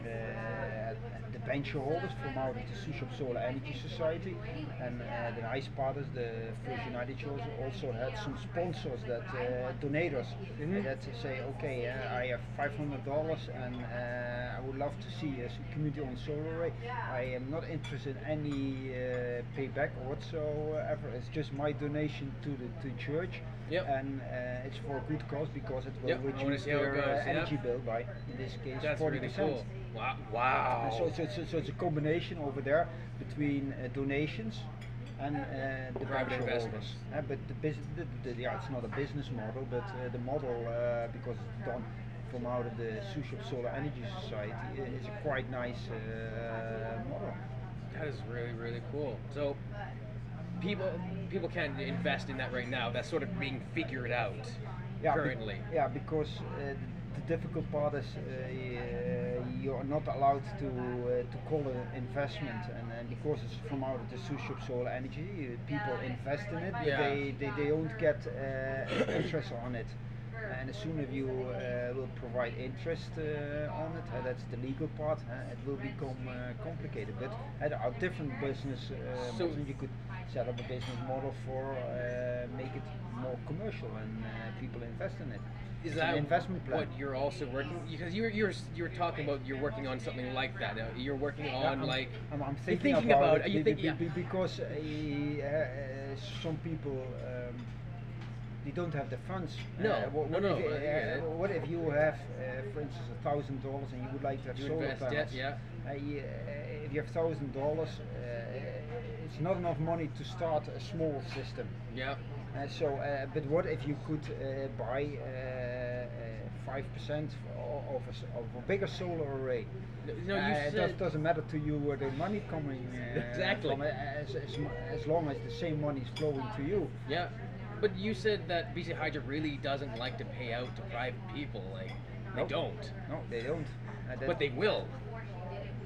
uh, the venture holders from out of the Shuswap Solar Energy Society, and uh, the nice part is the First United Church also had some sponsors that uh, donators Mhm. that say, okay, uh, I have five hundred dollars and uh, I would love to see a community-owned solar array. I am not interested in any uh, payback whatsoever. It's just my donation to the to church, Yep. and uh, it's for a good cause because it will Yep, reduce see how it their uh, goes, yeah. energy bill by, in this case, That's forty really percent. cool. Wow. Wow. So, so, so, so it's a combination over there between uh, donations and uh, the Private investments. Uh, but the business, the, the, yeah, it's not a business model, but uh, the model uh, because it's done from out of the Shuswap Solar Energy Society is a quite nice uh, model. That is really really cool. So people people can't invest in that right now. That's sort of being figured out Yeah, be- yeah, because uh, the difficult part is uh, you are not allowed to uh, to call it an investment, and, and because it's from out of the Shuswap Solar Energy, uh, people invest in it, but Yeah. they, they, they don't get uh, interest on it. And as soon as you uh, will provide interest uh, on it, uh, that's the legal part, it will become uh, complicated. But there are different business uh, So- models. You could set up a business model for uh, make it more commercial and uh, people invest in it. Is It's that an investment plan? what you're also working? Because you're you're you're talking about you're working on something like that. Uh, You're working on I'm, like I'm, I'm thinking, thinking about, about- it are you be- think- be- yeah. because uh, uh, some people um, they don't have the funds. No, Uh, what, no, what no, If, uh, it. what if you have, uh, for instance, a thousand dollars and you would like to have You solar invest, yeah, panels? yeah. Uh, you- uh, if you have thousand dollars, uh, it's not enough money to start a small system. yeah. Uh, so, uh, but what if you could uh, buy five percent of a, of a bigger solar array? No, you Uh, it does, doesn't matter to you where the money coming uh, Exactly. from, uh, as, as, as long as the same money is flowing to you. yeah. But you said that BC Hydro really doesn't like to pay out to private people. Like they Nope. don't, No, they don't. Uh, that- but they will.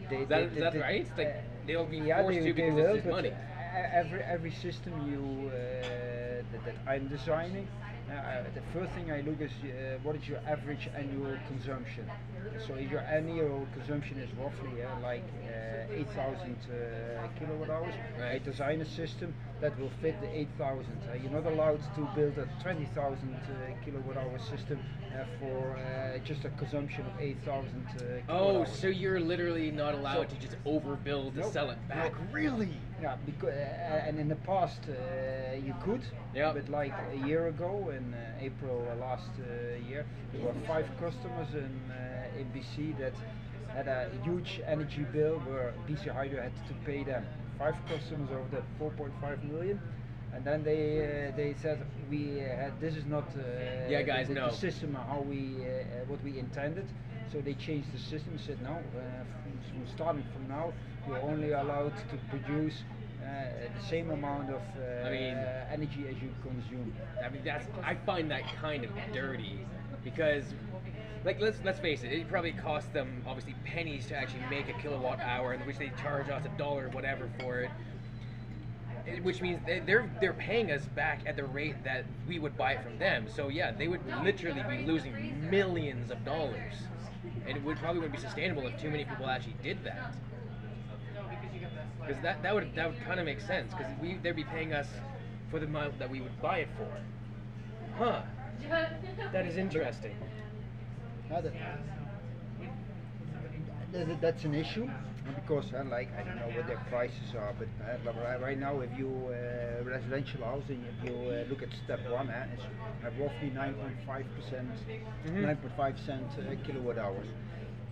they, Is that, is that right? Like they'll be yeah, forced they, to they because will, it's but money. uh, every every system you uh, that, that I'm designing, the first thing I look is uh, what is your average annual consumption. So if your annual consumption is roughly uh, like uh, 8,000 uh, kilowatt hours, I design a system that will fit the 8,000. Uh, you're not allowed to build a 20,000 uh, kilowatt hour system uh, for uh, just a consumption of 8,000 uh, Oh, hours. so you're literally not allowed So- to just overbuild to Nope. sell it back? Nope. Really? Yeah, because uh, and in the past uh, you could, Yeah. but like a year ago in uh, April uh, last uh, year, there were five customers in uh, in BC that had a huge energy bill where BC Hydro had to pay them. Five customers over the 4.5 million. And then they uh, they said we uh, had this is not uh, Yeah, guys, the, the, no. system how we uh, uh, what we intended. So they changed the system. Said no, uh, from, starting from now, you're only allowed to produce uh, the same amount of uh, I mean- energy as you consume. I mean, that's I find that kind of dirty because, like, let's let's face it, it probably costs them obviously pennies to actually make a kilowatt hour, in which they charge us a dollar or whatever for it. Which means they- they're they're paying us back at the rate that we would buy it from them. So yeah, they would literally be losing millions of dollars, and it would probably wouldn't be sustainable if too many people actually did that. Because that, that would that would kind of make sense because we they'd be paying us for the amount that we would buy it for. Huh. That is interesting. That- that- that's an issue because uh, like I don't know what their prices are, but uh, right- now if you uh, residential housing, if you uh, look at step one, uh, it's uh, roughly 9.5 percent, Mhm. 9.5 cent uh, kilowatt hours.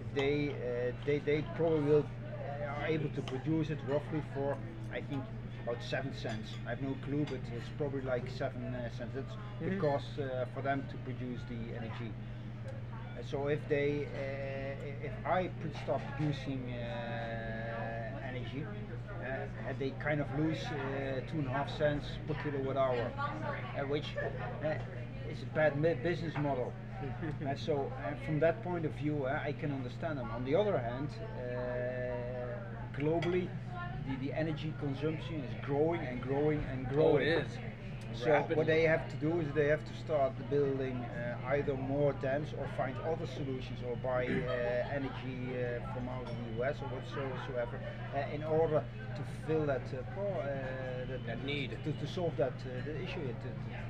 If they uh, they they probably will uh, are able to produce it roughly for I think about seven cents. I have no clue, but it's probably like seven uh, cents. That's the cost uh, for them to produce the energy. So if they, uh, if I start producing uh, energy, uh, they kind of lose uh, two and a half cents per kilowatt hour, uh, which uh, is a bad business model. So uh, from that point of view, uh, I can understand them. On the other hand, uh, globally, the, the energy consumption is growing and growing and Oh, growing. it is. So Rapidly. what they have to do is they have to start building uh, either more dams or find other solutions or buy uh, energy uh, from out of the US or whatsoever uh, in order to fill that uh, uh, that, That need. to, to solve that uh, the issue. It,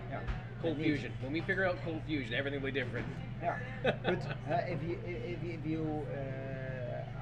yeah, Cold that fusion. When we figure out cold fusion, everything will be different. Yeah, but uh, if you if, you- if you uh,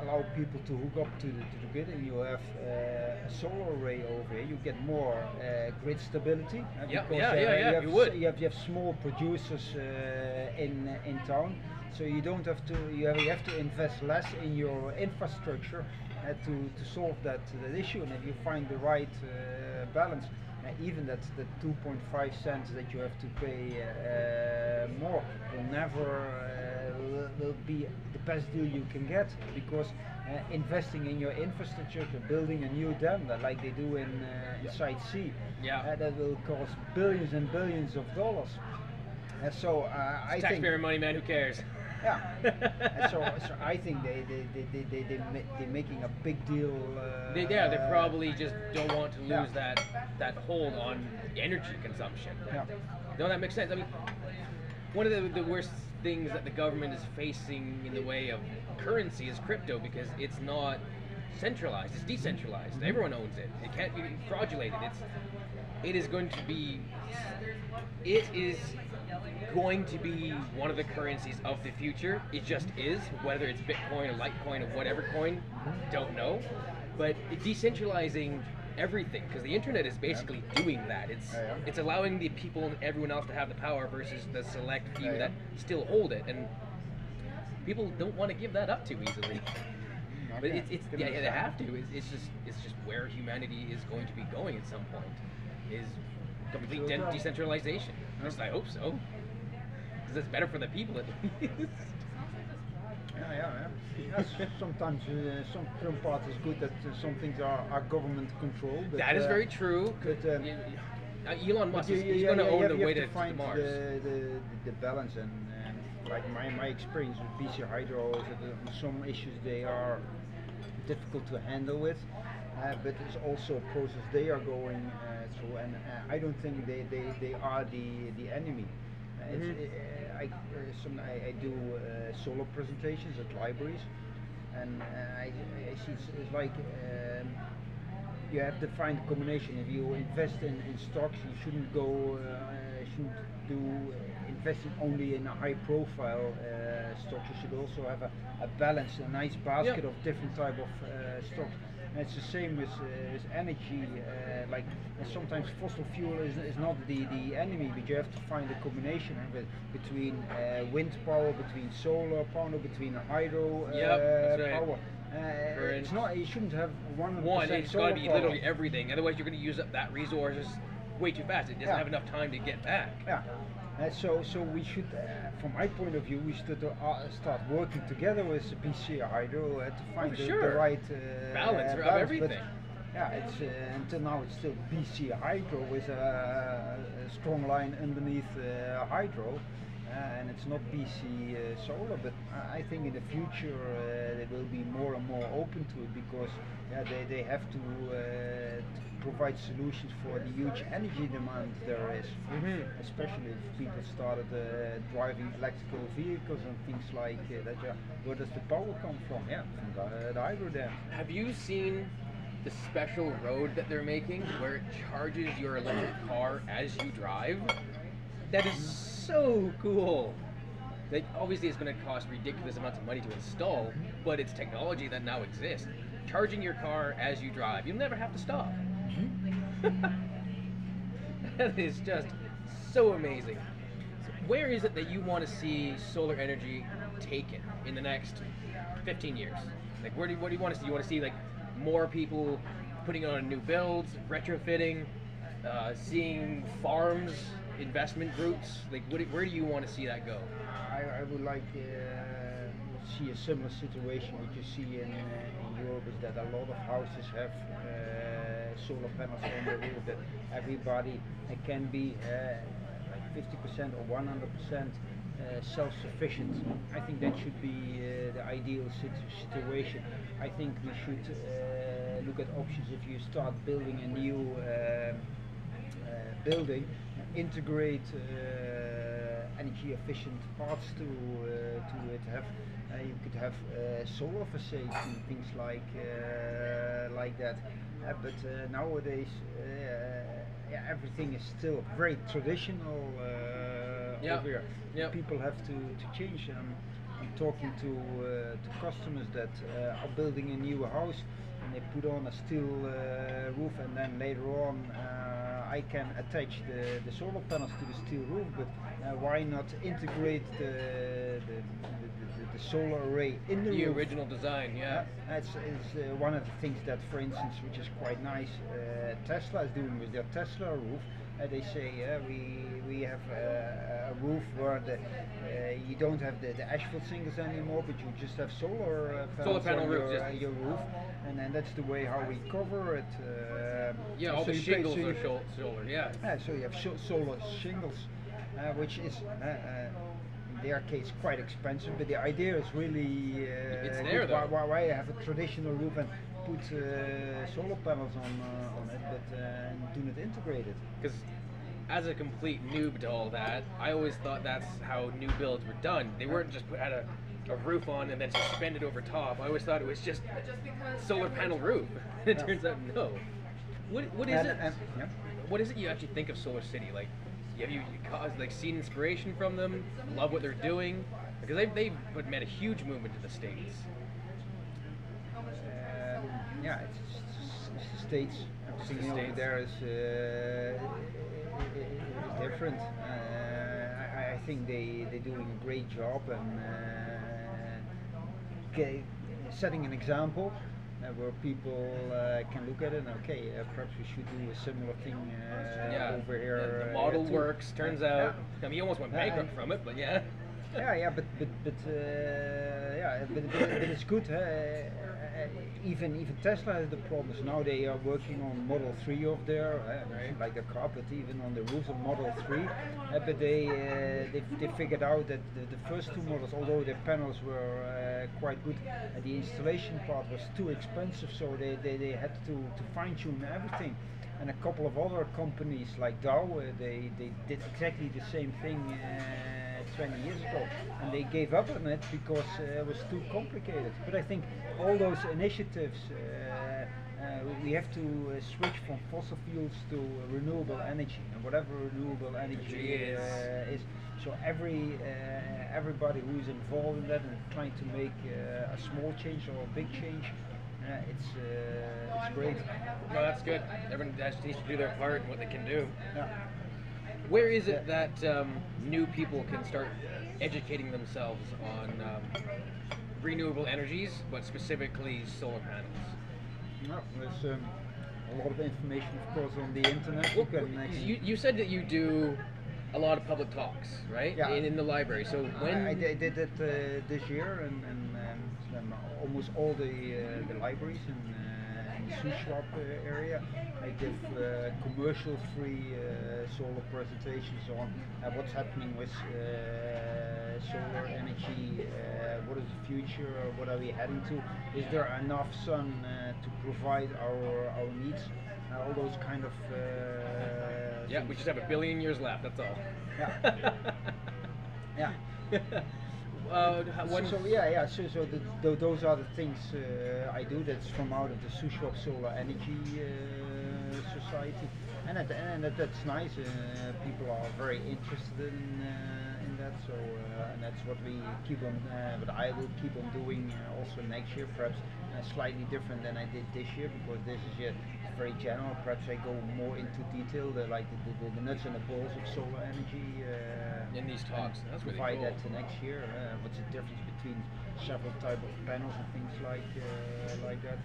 allow people to hook up to the, to the grid and you have uh, a solar array over here, you get more uh, grid stability. uh, Yeah, because, yeah, uh, yeah, yeah, you, have you would. You have, you have small producers uh, in in town, so you don't have to you have, you have to invest less in your infrastructure uh, to to solve that that issue. And if you find the right uh, balance. Uh, even that the 2.5 cents that you have to pay uh, more will never uh, will, be the best deal you can get because uh, investing in your infrastructure, building a new dam that like they do in, uh, in Site C, Yeah. uh, that will cost billions and billions of dollars. Uh, so uh, I think Taxpayer money, man. Who cares? Yeah. And so, so I think they they they they they they ma- they're making a big deal. Uh, They, yeah, they probably just don't want to lose Yeah. that that hold on energy consumption. Yeah. No, that makes sense. I mean, one of the, the worst things that the government is facing in the way of currency is crypto because it's not centralized. It's decentralized. Everyone owns it. It can't be fraudulated. It's it is going to be it is going to be one of the currencies of the future. It just is. Whether it's Bitcoin or Litecoin or whatever coin, don't know. But it- decentralizing everything because the internet is basically doing that. It's Yeah, yeah. it's allowing the people and everyone else to have the power versus the select few Yeah, yeah. that still hold it and. People don't want to give that up too easily. But it's, it's yeah, yeah, they have to. It's, it's just it's just where humanity is going to be going at some point is complete de- Sure. Decentralization. At least I hope so. Because it's better for the people at least. Yeah, yeah, yeah. Yes, sometimes uh, some some parts is good that uh, some things are, are government controlled. but, that is uh, very true. but, um, Y- y- uh, Elon but Musk is he's yeah, going to yeah, own you the way to, to to find Mars. The, the, the balance and um, like my, my experience with BC Hydro is that uh, some issues they are difficult to handle with. Uh, but it's also a process they are going uh, through, and uh, I don't think they, they, they are the, the enemy. It's, uh, I, uh, some, I, I do uh, solar presentations at libraries, and uh, I, I see it's, it's like um, you have to find a combination. If you invest in, in stocks, you shouldn't go, uh, shouldn't do uh, investing only in a high profile uh, stocks. You should also have a, a balance, a nice basket of different type of uh, stocks. And it's the same with, uh, with energy. Uh, like uh, sometimes fossil fuel is, is not the, the enemy, but you have to find a combination of it between uh, wind power, between solar power, between hydro uh, Yep, right. power. Uh, it's not. You shouldn't have one. One, it's got to be power. literally everything. Otherwise, you're going to use up that resources way too fast. It doesn't Yeah. have enough time to get back. Yeah. Uh, so, so we should, uh, from my point of view, we should uh, start working together with BC Hydro uh, to find the, Oh, sure. the right uh, Balance of but everything. yeah, it's uh, until now it's still BC Hydro with a, a strong line underneath uh, Hydro. Uh, and it's not BC uh, Solar, but I- think in the future uh, they will be more and more open to it because yeah, they, they have to, uh, to provide solutions for the huge energy demand there is Mhm. especially if people started uh, driving electrical vehicles and things like uh, that. Yeah, where does the power come from? Yeah, from the, the. Have you seen the special road that they're making where it charges your electric car as you drive? That is so cool. Like obviously it's going to cost ridiculous amounts of money to install, but it's technology that now exists. Charging your car as you drive, you'll never have to stop. that is just so amazing. Where is it that you want to see solar energy taken in the next 15 years? Like, where do you, what do you want to see? You want to see like more people putting on new builds, retrofitting, uh, seeing farms, investment groups. Like, what, where do you want to see that go? I, I would like uh, to see a similar situation what you see in, uh, in Europe is that a lot of houses have uh, solar panels on the roof that everybody uh, can be uh, like 50% or 100% uh, self-sufficient. I think that should be uh, the ideal sit- situation. I think we should uh, look at options if you start building a new um, uh, building, integrate uh, energy efficient parts to uh, to it. Have uh, you could have uh, solar facility, things like uh, like that. Uh, but uh, nowadays, uh, yeah, everything is still very traditional uh, Yeah, over here. yeah. People have to, to change. Um, I'm talking to uh, to customers that uh, are building a new house and they put on a steel uh, roof and then later on uh, I can attach the, the solar panels to the steel roof but uh, why not integrate the, the, the, the, solar array in the, The roof? original design, Yeah, that's is uh, one of the things that, for instance, which is quite nice, uh, Tesla is doing with their Tesla roof. Uh, they say we we have uh, a roof where the, uh, you don't have the, the asphalt shingles anymore, but you just have solar uh, panels Solar panel on roof, your, your roof, and then that's the way how we cover it. Uh, Yeah, all so the you pay- shingles so are solar, yeah. yeah, so you have so- solar shingles, uh, which is uh, uh, in their case quite expensive, but the idea is really uh, It's there, Why, why, why have a traditional roof and put uh, solar panels on uh, on it, but uh, do not integrate it? Because as a complete noob to all that, I always thought that's how new builds were done. They weren't just put had a, a roof on and then suspended over top. I always thought it was just solar panel roof. it Yeah. turns out no. What what is And- it? and- yeah. What is it you actually think of Solar City? Like, have you, you caused, like seen inspiration from them? Love what they're doing? Because they've they've made a huge movement to the states. Yeah, it's, it's, it's the states. Everything the over there is, uh, i- i- is different. Uh, I, I think they they're doing a great job and uh, setting an example. Uh, where people uh, can look at it and okay, uh, perhaps we should do a similar thing uh, yeah, over here. yeah, the uh, model works. Turns Uh, out, yeah. I mean, he almost went bankrupt from it, but yeah. yeah, yeah, but but but uh, yeah, but, but, but it's good. Uh, even even Tesla has the problems now. They are working on Model 3 of their uh, Right. like a car, but even on the roofs of Model 3. Uh, but they, uh, they they figured out that the, the first two models, although their panels were uh, quite good, the installation part was too expensive. So they, they, they had to, to fine tune everything. and a couple of other companies like Dow, uh, they, they did exactly the same thing uh, 20 years ago, and they gave up on it because uh, it was too complicated. But I think all those initiatives, uh, uh, we have to uh, switch from fossil fuels to renewable energy, and whatever renewable energy is. uh, is. So every uh, everybody who is involved in that and trying to make uh, a small change or a big change, uh, it's uh, it's great. No, that's good. Everyone has- needs to do their part and what they can do. Yeah. Where is it that um, new people can start educating themselves on um, renewable energies, but specifically solar panels? No, there's um, a lot of information, of course, on the internet. You Well, can you, you said that you do a lot of public talks, right? Yeah. In, in the library. So when I, I did, it uh, this year and, and um, almost all the uh, the libraries in, the Shuswap uh, area. I give uh, commercial-free uh, solar presentations on uh, what's happening with uh, solar energy, uh, what is the future, what are we heading to, is there enough sun uh, to provide our our needs, all those kind of. Uh, yeah, we just have a billion years left. That's all. Yeah. Yeah. uh, how- So, so yeah, yeah. So, so the, tho- those are the things uh, I do. That's from out of the Shuswap Solar Energy uh, Society, and that, and that, that's nice. Uh, people are very interested in uh, in that. So, uh, and that's what we keep on. Uh, what I will keep on doing uh, also next year, perhaps uh, slightly different than I did this year, because this year is very general. Perhaps I go more into detail, the, like the, the, the nuts and the bolts of solar energy. Uh, In these talks. That's really provide cool. that to next year. Uh, what's the difference between several type of panels and things like uh, like that?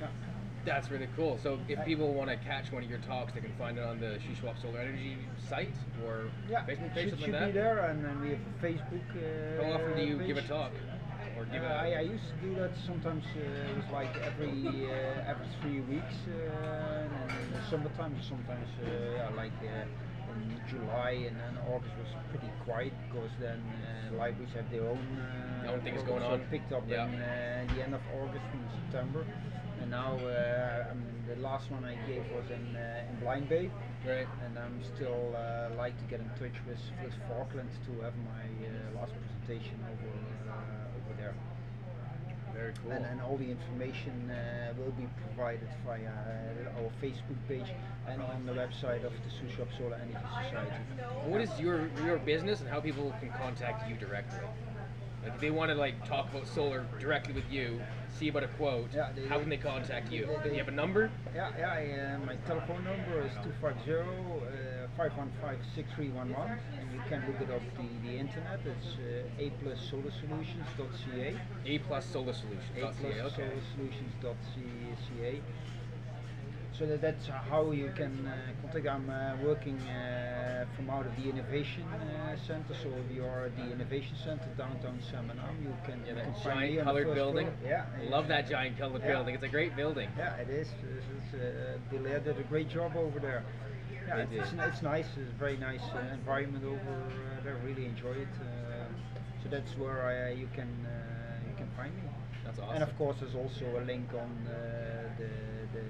Yeah. That's really cool. So if people want to catch one of your talks, they can find it on the Shuswap Solar Energy site or Yeah, Facebook page, should, something should like be that. there, and then we have a Facebook. Uh, How often do you give a talk? Or give Uh, a I, I used to do that sometimes. Uh, it was like every uh, every three weeks, uh, and in the summertime, sometimes uh, yeah, like uh, in July, and then August was pretty quiet because then uh, libraries have their own uh, Own things going on. picked up Yeah. in uh, the end of August and September, and now uh, I mean, the last one I gave was in uh, in Blind Bay right. and I'm still uh, like to get in touch with, with Falklands to have my uh, last presentation over uh, over there. Very cool. And, and all the information uh, will be provided via uh, our Facebook page and on the website of the Shuswap Solar Energy Society. What is your your business and how people can contact you directly? Like if they want to like talk about solar directly with you, see about a quote, Yeah, they- how can they contact you? they- Do you have a number? Yeah, yeah. I, uh, my telephone number is 250 uh, 515 6311, and you can look it up the, the internet. It's uh, a plus solar solutions.ca. A plus solar solutions. A plus Okay. solutions.ca. So that, that's how you can uh, contact. I'm uh, working uh, from out of the Innovation uh, Center. So if you are at the Innovation Center downtown Salmon Arm, you can, Yeah, that giant colored building. floor. Yeah, love that giant colored Yeah. building. It's a great building. Yeah, it is. It's, it's, uh, did a great job over there. Yeah, They it's, it's, nice. It's a very nice uh, environment over uh, there. Really enjoy it. Uh, so that's where I, you can uh, you can find me. That's awesome. And of course, there's also a link on uh, the,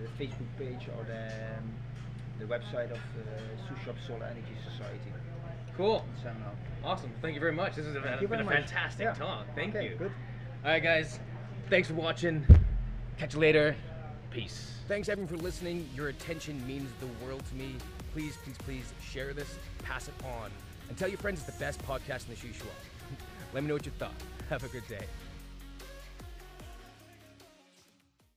the Facebook page or the, um, the website of uh, Shuswap Solar Energy Society cool. in Salmon Arm. Awesome. Thank you very much. This has been, a fantastic Yeah. talk. Thank Okay, you. Good. All right, guys. Thanks for watching. Catch you later. Peace. Thanks, everyone, for listening. Your attention means the world to me. Please, please, please share this, pass it on, and tell your friends it's the best podcast in the Shuswap. Let me know what you thought. Have a good day.